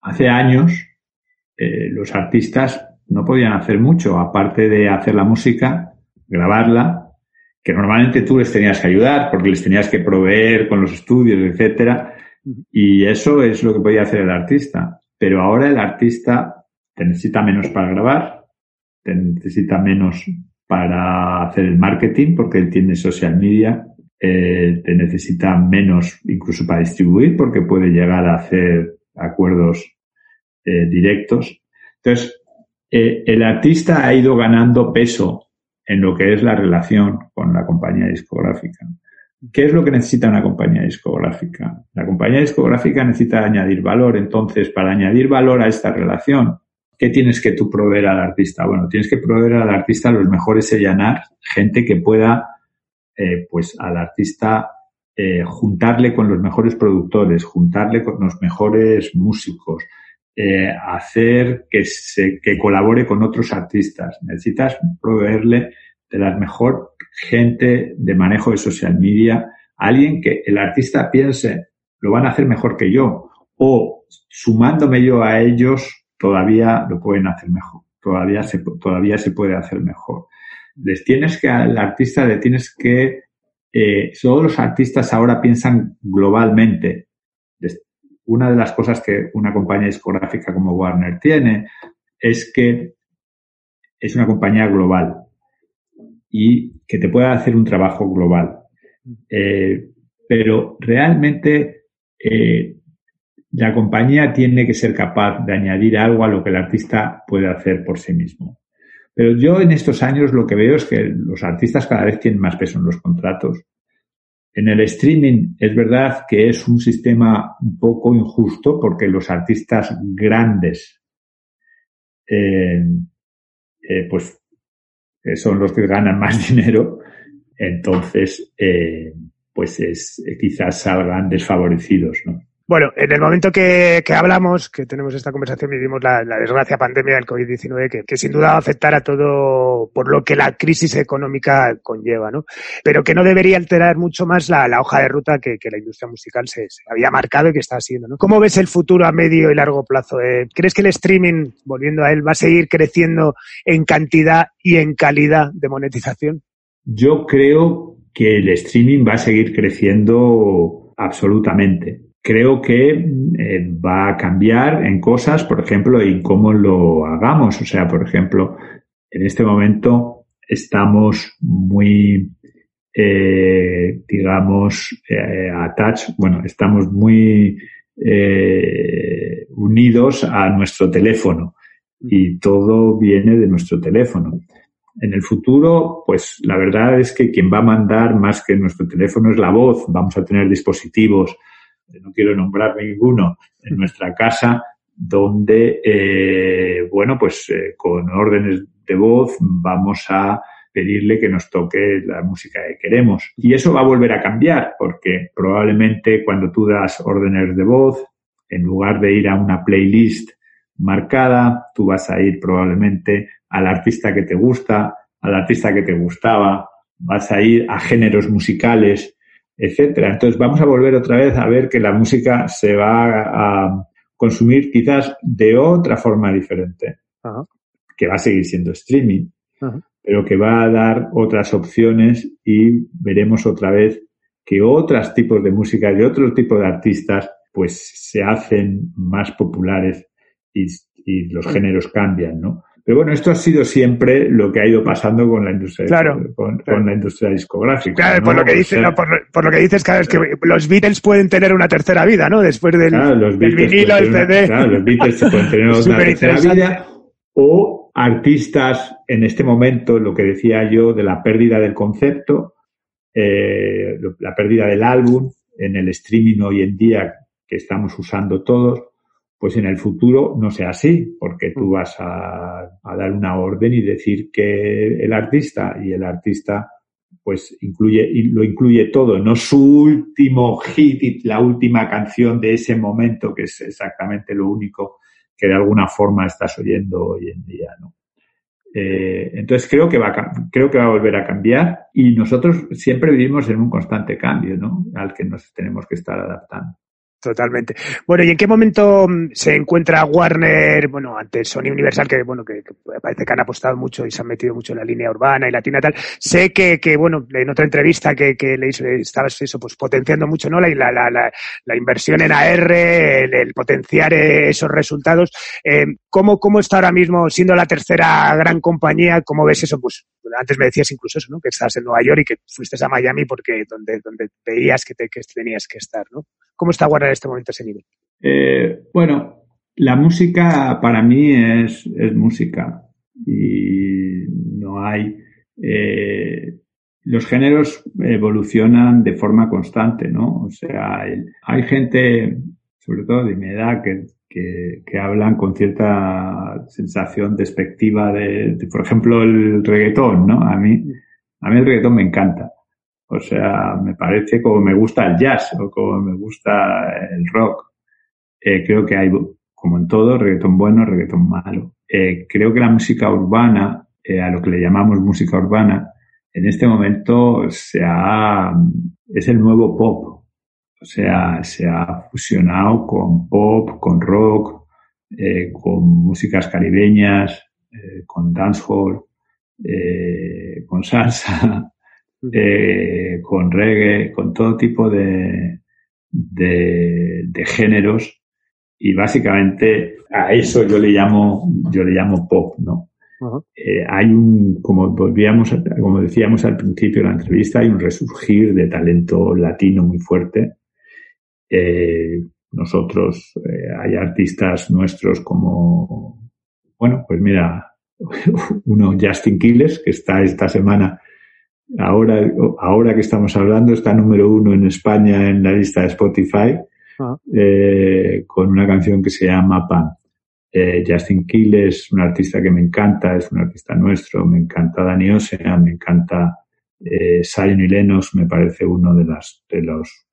Hace años los artistas no podían hacer mucho, aparte de hacer la música, grabarla que normalmente tú les tenías que ayudar porque les tenías que proveer con los estudios, etcétera. Y eso es lo que podía hacer el artista. Pero ahora el artista te necesita menos para grabar, te necesita menos para hacer el marketing porque él tiene social media, eh, te necesita menos incluso para distribuir porque puede llegar a hacer acuerdos eh, directos. Entonces, eh, el artista ha ido ganando peso en lo que es la relación con la compañía discográfica. ¿Qué es lo que necesita una compañía discográfica? La compañía discográfica necesita añadir valor. Entonces, para añadir valor a esta relación, ¿qué tienes que tú proveer al artista? Bueno, tienes que proveer al artista los mejores sellanar, gente que pueda, eh, pues, al artista eh, juntarle con los mejores productores, juntarle con los mejores músicos, eh, hacer que, se, que colabore con otros artistas. Necesitas proveerle de la mejor gente de manejo de social media, alguien que el artista piense, lo van a hacer mejor que yo, o sumándome yo a ellos, todavía lo pueden hacer mejor, todavía se, todavía se puede hacer mejor. Les tienes que, al artista le tienes que, eh, todos los artistas ahora piensan globalmente, una de las cosas que una compañía discográfica como Warner tiene es que es una compañía global y que te pueda hacer un trabajo global. Eh, pero realmente eh, la compañía tiene que ser capaz de añadir algo a lo que el artista puede hacer por sí mismo. Pero yo en estos años lo que veo es que los artistas cada vez tienen más peso en los contratos en el streaming es verdad que es un sistema un poco injusto porque los artistas grandes, eh, pues eh, son los que ganan más [laughs] dinero, entonces, pues es, quizás salgan desfavorecidos, ¿no? Bueno, en el momento que, hablamos, que tenemos esta conversación, vivimos la, desgracia pandemia del COVID-19, que, sin duda va a afectar a todo por lo que la crisis económica conlleva, ¿no? Pero que no debería alterar mucho más la, hoja de ruta que, la industria musical se, había marcado y que está haciendo, ¿no? ¿Cómo ves el futuro a medio y largo plazo? Eh, ¿Crees que el streaming, volviendo a él, va a seguir creciendo en cantidad y en calidad de monetización? Yo creo que el streaming va a seguir creciendo absolutamente creo que eh, va a cambiar en cosas, por ejemplo, en cómo lo hagamos. O sea, por ejemplo, en este momento estamos muy, eh, digamos, eh, attached, bueno, estamos muy unidos a nuestro teléfono y todo viene de nuestro teléfono. En el futuro, pues la verdad es que quien va a mandar más que nuestro teléfono es la voz. Vamos a tener dispositivos no quiero nombrar ninguno, en nuestra casa donde, eh, bueno, pues eh, con órdenes de voz vamos a pedirle que nos toque la música que queremos. Y eso va a volver a cambiar, porque probablemente cuando tú das órdenes de voz, en lugar de ir a una playlist marcada, tú vas a ir probablemente al artista que te gusta, al artista que te gustaba, vas a ir a géneros musicales, etcétera. Entonces vamos a volver otra vez a ver que la música se va a consumir quizás de otra forma diferente, que va a seguir siendo streaming, pero que va a dar otras opciones y veremos otra vez que otros tipos de música y otro tipo de artistas pues se hacen más populares y, los géneros cambian, ¿no? Pero bueno, esto ha sido siempre lo que ha ido pasando con la industria, con, la industria discográfica. Claro, por, lo que dices, por, lo que dices, claro, es que los Beatles pueden tener una tercera vida, ¿no? Después del, los vinilo, el CD. claro, los Beatles pueden tener [laughs] una tercera vida. O artistas, en este momento, lo que decía yo de la pérdida del concepto, eh, la pérdida del álbum en el streaming hoy en día que estamos usando todos, pues en el futuro no sea así, porque tú mm. vas a, dar una orden y decir que el artista y el artista pues incluye lo incluye todo, no su último hit, la última canción de ese momento, que es exactamente lo único que de alguna forma estás oyendo hoy en día, ¿no? Eh, entonces creo que va a, creo que va a volver a cambiar y nosotros siempre vivimos en un constante cambio, ¿no? Al que nos tenemos que estar adaptando. Totalmente. Bueno, ¿y en qué momento mm, se encuentra Warner, bueno, ante Sony Universal, que bueno, que, parece que han apostado mucho y se han metido mucho en la línea urbana y latina tal? Sé que, que bueno, en otra entrevista que, que le hizo, estabas eso, pues potenciando mucho, ¿no? La, la, la, la inversión en AR, el, potenciar eh, esos resultados. Eh, ¿cómo, ¿Cómo está ahora mismo, siendo la tercera gran compañía, cómo ves eso? Pues antes me decías incluso eso, ¿no? Que estás en Nueva York y que fuiste a Miami porque donde, donde veías que, te, que tenías que estar, ¿no? ¿Cómo está Warner en este momento ese nivel? Eh, bueno, la música para mí es, música y no hay... Eh, los géneros evolucionan de forma constante, ¿no? O sea, hay gente, sobre todo de mi edad, que, que, hablan con cierta sensación despectiva de, por ejemplo, el reggaetón, ¿no? A mí, a mí el reggaetón me encanta. O sea, me parece como me gusta el jazz o como me gusta el rock. Eh, creo que hay, como en todo, reggaetón bueno, reggaetón malo. Eh, creo que la música urbana, eh, a lo que le llamamos música urbana, en este momento se ha, es el nuevo pop. O sea, se ha fusionado con pop, con rock, con músicas caribeñas, con dancehall, con salsa. Eh, con reggae, con todo tipo de, de, géneros y básicamente a eso yo le llamo, yo le llamo pop, ¿no? Eh, hay un, como volvíamos, como decíamos al principio de la entrevista, hay un resurgir de talento latino muy fuerte. Eh, nosotros, hay artistas nuestros como, bueno, pues mira, [laughs] uno Justin Quiles, que está esta semana ahora, ahora que estamos hablando, está número uno en España en la lista de Spotify, ah. eh, con una canción que se llama Pan. Eh, Justin Kiel es un artista que me encanta, es un artista nuestro, me encanta Dani Osea, me encanta eh, y Lenos, me parece uno de las, de los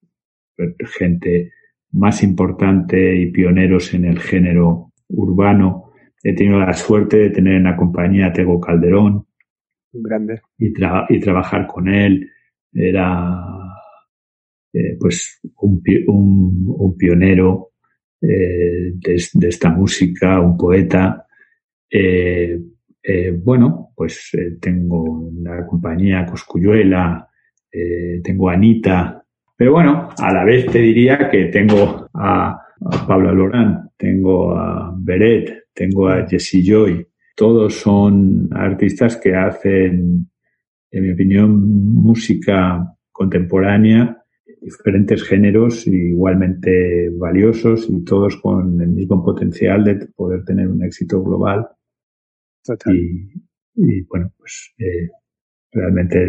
gente más importante y pioneros en el género urbano. He tenido la suerte de tener en la compañía a Tego Calderón, grande. Y, y trabajar con él era eh, pues un, un, pionero eh, de, esta música, un poeta. Eh, bueno, pues tengo la compañía Coscuyuela, tengo a Anita, pero bueno, a la vez te diría que tengo a, a Pablo Lorán, tengo a Beret, tengo a Jesse Joy, todos son artistas que hacen, en mi opinión, música contemporánea, diferentes géneros igualmente valiosos y todos con el mismo potencial de poder tener un éxito global. Y, bueno, pues eh, realmente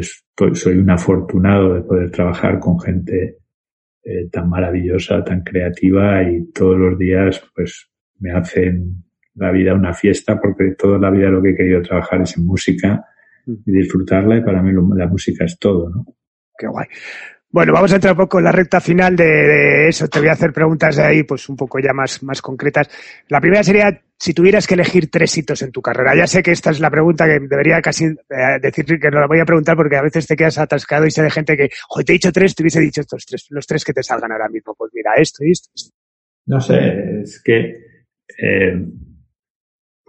soy un afortunado de poder trabajar con gente eh, tan maravillosa, tan creativa y todos los días pues me hacen la vida una fiesta porque toda la vida lo que he querido trabajar es en música y disfrutarla y para mí la música es todo, ¿no? Qué guay. Bueno, vamos a entrar un poco en la recta final de, eso. Te voy a hacer preguntas de ahí, pues un poco ya más, más concretas. La primera sería si tuvieras que elegir tres hitos en tu carrera. Ya sé que esta es la pregunta que debería casi eh, decir que no la voy a preguntar porque a veces te quedas atascado y sé de gente que, joder, te he dicho tres, te hubiese dicho estos tres, los tres que te salgan ahora mismo. Pues mira, esto y esto. No sé, es que, eh,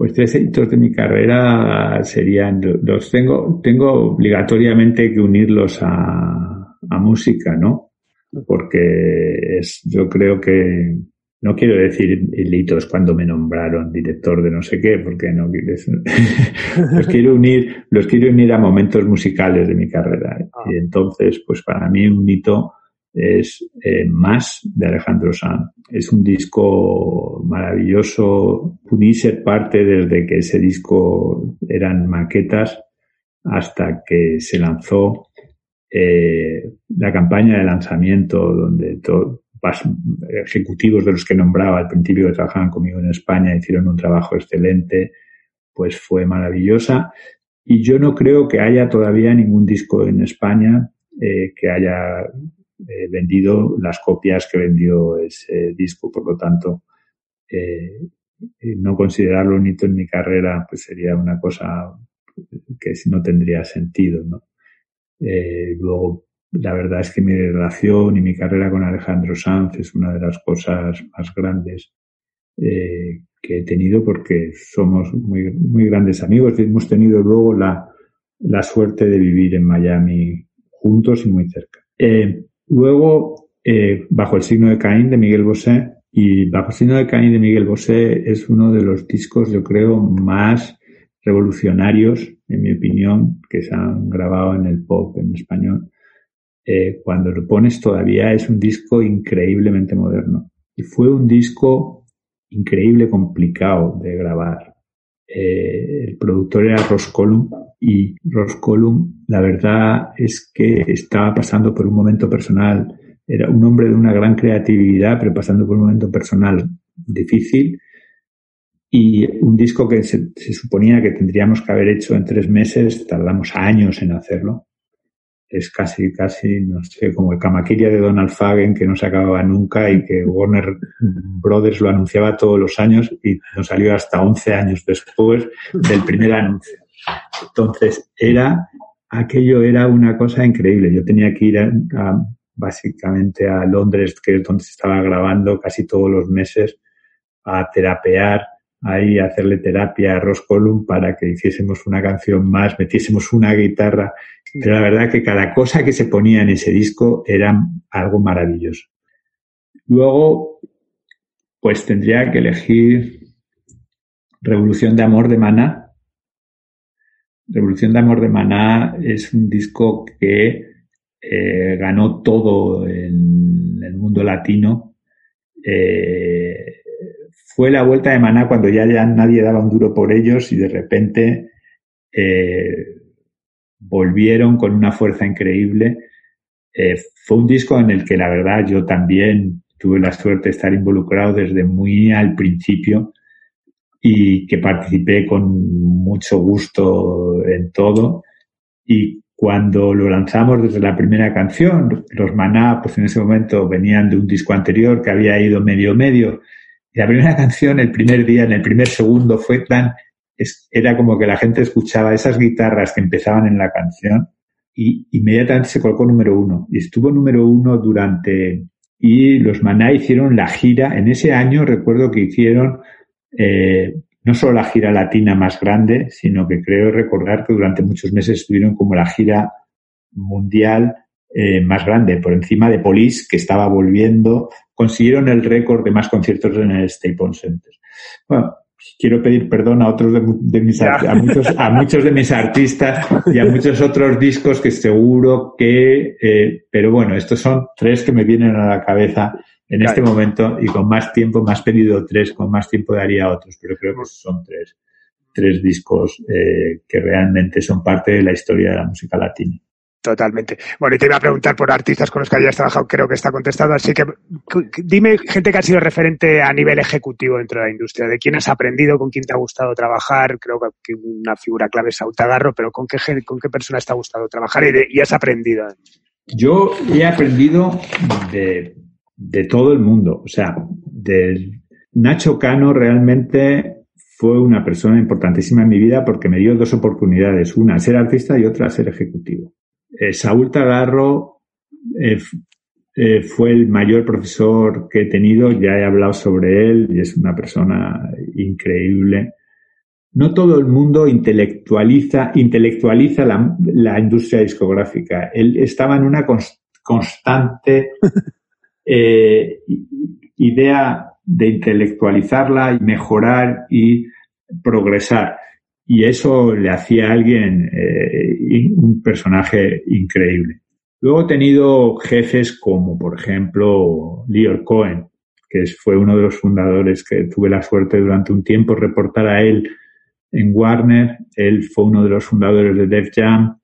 pues tres hitos de mi carrera serían, los tengo, tengo obligatoriamente que unirlos a, a música, ¿no? Porque es, yo creo que, no quiero decir hitos cuando me nombraron director de no sé qué, porque no [laughs] los quiero unir, los quiero unir a momentos musicales de mi carrera. Ah. Y entonces, pues para mí un hito es eh, Más de Alejandro Sanz. Es un disco maravilloso. Pude ser parte desde que ese disco eran maquetas hasta que se lanzó eh, la campaña de lanzamiento donde todos ejecutivos de los que nombraba al principio que trabajaban conmigo en España hicieron un trabajo excelente, pues fue maravillosa. Y yo no creo que haya todavía ningún disco en España eh, que haya eh, vendido las copias que vendió ese disco. Por lo tanto, no considerarlo un hito en mi carrera pues sería una cosa que no tendría sentido, ¿no? Eh, luego, la verdad es que mi relación y mi carrera con Alejandro Sanz es una de las cosas más grandes eh, que he tenido porque somos muy, muy grandes amigos y hemos tenido luego la, la suerte de vivir en Miami juntos y muy cerca. Eh, luego, eh, Bajo el signo de Caín de Miguel Bosé, y Bajo el signo de Caín de Miguel Bosé es uno de los discos, yo creo, más revolucionarios, en mi opinión, que se han grabado en el pop en español. Eh, cuando lo pones todavía es un disco increíblemente moderno. Y fue un disco increíble complicado de grabar. Eh, el productor era Ross Column y Ross Column, la verdad es que estaba pasando por un momento personal. Era un hombre de una gran creatividad, pero pasando por un momento personal difícil y un disco que se, suponía que tendríamos que haber hecho en tres meses, tardamos años en hacerlo. Es casi, casi, no sé, como el Camaquilla de Donald Fagen, que no se acababa nunca y que [laughs] Warner Brothers lo anunciaba todos los años y nos salió hasta 11 años después del primer anuncio. Entonces, era, aquello era una cosa increíble. Yo tenía que ir básicamente a Londres, que es donde se estaba grabando casi todos los meses, a terapear ahí hacerle terapia a Ross Column para que hiciésemos una canción más, metiésemos una guitarra. Pero la verdad que cada cosa que se ponía en ese disco era algo maravilloso. Luego, pues tendría que elegir Revolución de Amor de Maná. Revolución de Amor de Maná es un disco que eh, ganó todo en el mundo latino. Eh, fue la vuelta de Maná cuando ya, ya nadie daba un duro por ellos y de repente eh, volvieron con una fuerza increíble. Eh, fue un disco en el que la verdad yo también tuve la suerte de estar involucrado desde muy al principio y que participé con mucho gusto en todo. Y cuando lo lanzamos desde la primera canción, los Maná, pues en ese momento venían de un disco anterior que había ido medio medio la primera [laughs] canción, el primer día, en el primer segundo, fue tan, era como que la gente escuchaba esas guitarras que empezaban en la canción y inmediatamente se colocó número uno. Y estuvo número uno durante, y los Maná hicieron la gira, en ese año recuerdo que hicieron, eh, no solo la gira latina más grande, sino que creo recordar que durante muchos meses estuvieron como la gira mundial eh, más grande, por encima de Police, que estaba volviendo, consiguieron el récord de más conciertos en el Staples Center. Bueno, quiero pedir perdón a otros de, mis a muchos, a muchos de mis [laughs] artistas y a muchos otros discos que seguro que eh, pero bueno estos son tres que me vienen a la cabeza en este momento y con más tiempo me has pedido tres con más tiempo daría otros pero creo que son tres tres discos eh, que realmente son parte de la historia de la música latina Totalmente. Bueno, y te iba a preguntar por artistas con los que hayas trabajado, creo que está contestado, así que dime gente que ha sido referente a nivel ejecutivo dentro de la industria, de quién has aprendido, con quién te ha gustado trabajar, creo que una figura clave es Autagarro, pero con qué, con qué personas te ha gustado trabajar y, has aprendido. Yo he aprendido de, de todo el mundo, o sea, de Nacho Cano realmente fue una persona importantísima en mi vida porque me dio dos oportunidades, una ser artista y otra ser ejecutivo. Eh, Saúl Tagarro eh, eh, fue el mayor profesor que he tenido, ya he hablado sobre él y es una persona increíble. No todo el mundo intelectualiza, intelectualiza la, la industria discográfica. Él estaba en una constante [laughs] idea de intelectualizarla y mejorar y progresar. Y eso le hacía a alguien eh, un personaje increíble. Luego he tenido jefes como, por ejemplo, Leo Cohen, que fue uno de los fundadores que tuve la suerte durante un tiempo reportar a él en Warner. Él fue uno de los fundadores de Def Jam.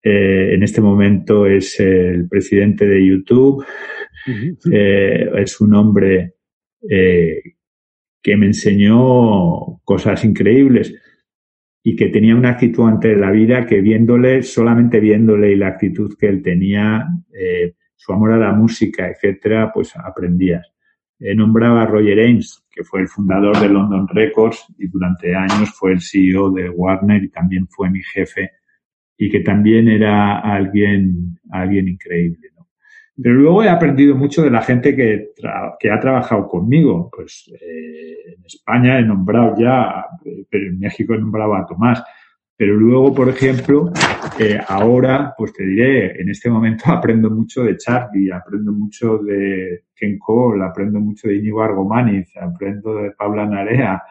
Eh, en este momento es el presidente de YouTube. Eh, es un hombre eh, que me enseñó cosas increíbles y que tenía una actitud ante la vida que viéndole, solamente viéndole y la actitud que él tenía, eh, su amor a la música, etcétera, pues aprendías. He nombraba a Roger Ames, que fue el fundador de London Records y durante años fue el CEO de Warner y también fue mi jefe y que también era alguien, alguien increíble. Pero luego he aprendido mucho de la gente que, que ha trabajado conmigo. Pues eh, en España he nombrado ya, pero en México he nombrado a Tomás. Pero luego, por ejemplo, eh, ahora, pues te diré, en este momento [laughs] aprendo mucho de Charlie, aprendo mucho de Ken Cole, aprendo mucho de Íñigo Argomaniz, aprendo de Paula Narea,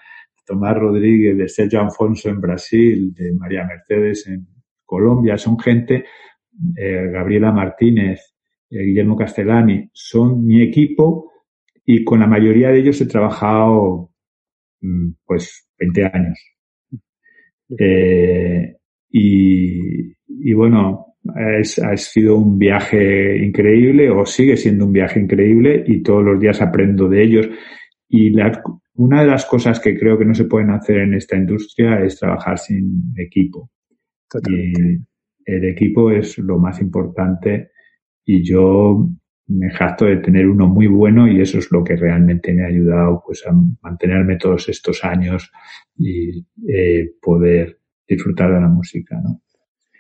Tomás Rodríguez, de Sergio Alfonso en Brasil, de María Mercedes en Colombia. Son gente, eh, Gabriela Martínez, Guillermo Castellani, son mi equipo y con la mayoría de ellos he trabajado mm, pues 20 años. Eh, y, bueno, ha sido un viaje increíble o sigue siendo un viaje increíble y todos los días aprendo de ellos. Y una de las cosas que creo que no se pueden hacer en esta industria es trabajar sin equipo. Y el equipo es lo más importante y yo me jacto de tener uno muy bueno y eso es lo que realmente me ha ayudado pues a mantenerme todos estos años y eh, poder disfrutar de la música, ¿no?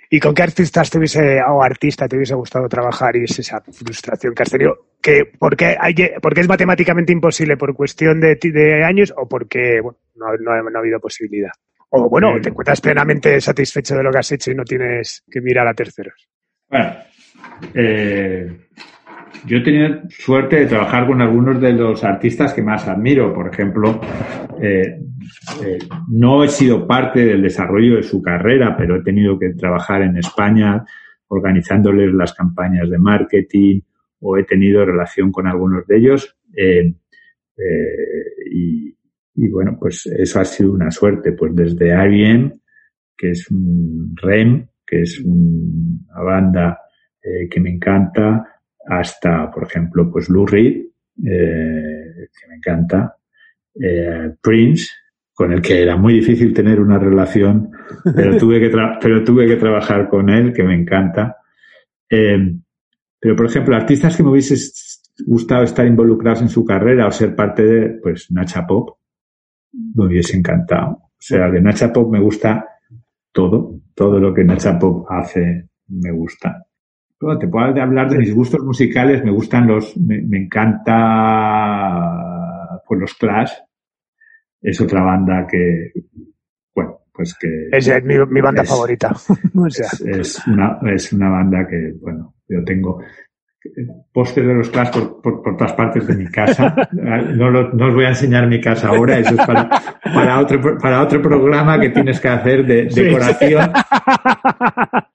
¿Y con qué artistas te hubiese, o artista te hubiese gustado trabajar y es esa frustración que has tenido? Que, porque, hay, porque es matemáticamente imposible por cuestión de, de años o porque bueno, no, no, no, ha habido posibilidad? O bueno, te encuentras plenamente satisfecho de lo que has hecho y no tienes que mirar a terceros. Bueno, eh, yo he tenido suerte de trabajar con algunos de los artistas que más admiro. Por ejemplo, eh, eh, no he sido parte del desarrollo de su carrera, pero he tenido que trabajar en España organizándoles las campañas de marketing o he tenido relación con algunos de ellos. Y, y, bueno, pues eso ha sido una suerte. Pues desde IBM, que es un REM, que es una banda eh, que me encanta, hasta, por ejemplo, pues Lou Reed, eh, que me encanta, eh, Prince, con el que era muy difícil tener una relación, pero [laughs] tuve que, pero tuve que trabajar con él, que me encanta. pero, por ejemplo, artistas que me hubiese gustado estar involucrados en su carrera o ser parte de, pues, Nacha Pop, me hubiese encantado. O sea, de Nacha Pop me gusta todo, todo lo que Nacha Pop hace me gusta te puedo hablar de mis gustos musicales, me gustan los, me, encanta pues los Clash. Es otra banda que, bueno, pues que... Es mi, mi banda favorita. [laughs] es, una, es una banda que, bueno, yo tengo póster de los Clash por, por, todas partes de mi casa. [laughs] No, no, os voy a enseñar mi casa ahora, eso es para, para, otro, para otro programa que tienes que hacer de decoración. [laughs]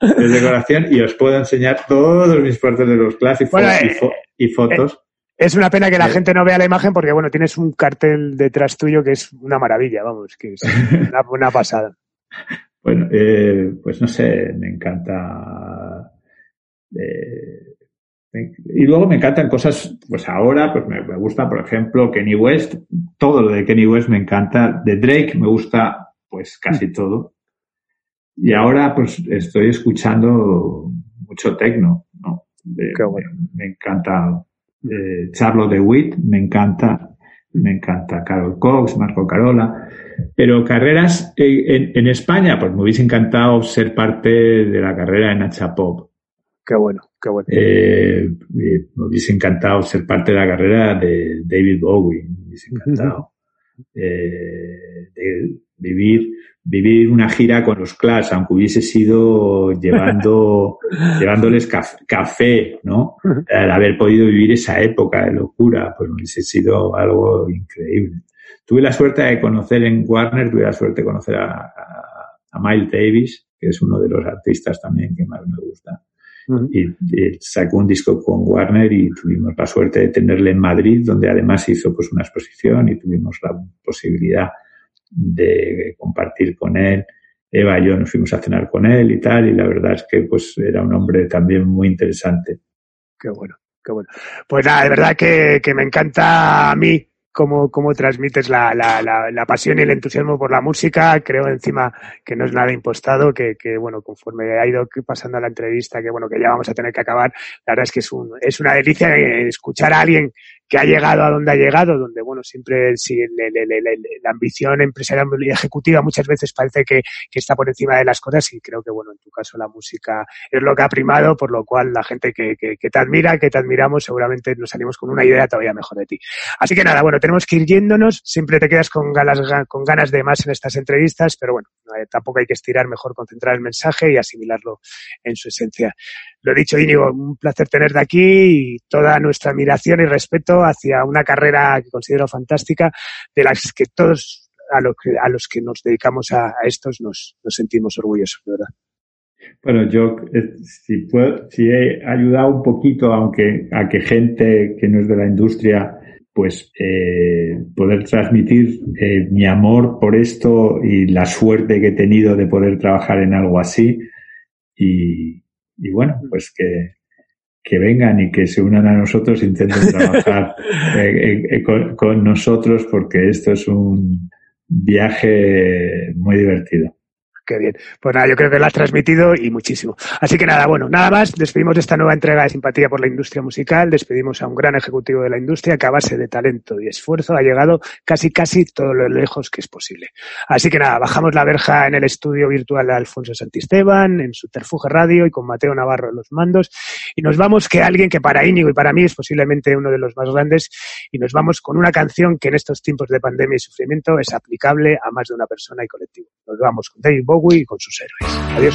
De decoración y os puedo enseñar todos mis pósters de los Clash y, eh, fotos. Eh, es una pena que la eh. gente no vea la imagen porque, bueno, tienes un cartel detrás tuyo que es una maravilla, vamos, que es una, una pasada. [laughs] Bueno, pues no sé, me encanta y luego me encantan cosas, pues ahora, pues me, gusta, por ejemplo, Kenny West, todo lo de Kenny West me encanta, de Drake me gusta, pues casi mm. todo. Y ahora, pues estoy escuchando mucho techno, ¿no? me, encanta eh, Charlo de Witt, me encanta, me encanta Carol Cox, Marco Carola. Pero carreras en, en, España, pues me hubiese encantado ser parte de la carrera en Hacha Pop. Qué bueno, qué bueno. Eh, me hubiese encantado ser parte de la carrera de David Bowie. Me hubiese encantado. Eh, de vivir, vivir una gira con los Clash, aunque hubiese sido llevando, [laughs] llevándoles café, ¿no? Al haber podido vivir esa época de locura, pues hubiese sido algo increíble. Tuve la suerte de conocer en Warner, tuve la suerte de conocer a, a Miles Davis, que es uno de los artistas también que más me gusta y, sacó un disco con Warner y tuvimos la suerte de tenerle en Madrid, donde además hizo pues una exposición y tuvimos la posibilidad de compartir con él. Eva y yo nos fuimos a cenar con él y tal, y la verdad es que pues era un hombre también muy interesante. Qué bueno, qué bueno. Pues nada, de verdad que, que me encanta a mí cómo, cómo transmites la, la, la, pasión y el entusiasmo por la música. Creo encima que no es nada impostado, que, que bueno, conforme ha ido pasando la entrevista, que bueno, que ya vamos a tener que acabar, la verdad es que es, un, es una delicia escuchar a alguien que ha llegado a donde ha llegado, donde, bueno, siempre si la ambición empresarial y ejecutiva muchas veces parece que, que, está por encima de las cosas y creo que, bueno, en tu caso la música es lo que ha primado, por lo cual la gente que, que, te admira, que te admiramos, seguramente nos salimos con una idea todavía mejor de ti. Así que nada, bueno, tenemos que ir yéndonos, siempre te quedas con ganas, con ganas de más en estas entrevistas, pero bueno, tampoco hay que estirar, mejor concentrar el mensaje y asimilarlo en su esencia. Lo dicho, Íñigo, un placer tenerte aquí y toda nuestra admiración y respeto hacia una carrera que considero fantástica, de las que todos a, a los que nos dedicamos a, estos nos, sentimos orgullosos, verdad. Bueno, yo eh, si, puedo, si he ayudado un poquito, aunque a que gente que no es de la industria, pues eh, poder transmitir eh, mi amor por esto y la suerte que he tenido de poder trabajar en algo así y, y bueno, pues que, que vengan y que se unan a nosotros, intenten [laughs] trabajar eh, eh, con, con, nosotros porque esto es un viaje muy divertido. Qué bien. Pues nada, yo creo que lo has transmitido y muchísimo. Así que nada, bueno, nada más. Despedimos de esta nueva entrega de Simpatía por la Industria Musical. Despedimos a un gran ejecutivo de la industria que a base de talento y esfuerzo ha llegado casi, casi todo lo lejos que es posible. Así que nada, bajamos la verja en el estudio virtual de Alfonso Santisteban, en Subterfuge Radio y con Mateo Navarro en los mandos. Y nos vamos que alguien que para Íñigo y para mí es posiblemente uno de los más grandes. Y nos vamos con una canción que en estos tiempos de pandemia y sufrimiento es aplicable a más de una persona y colectivo. Nos vamos con David Bowie con sus héroes. Adiós.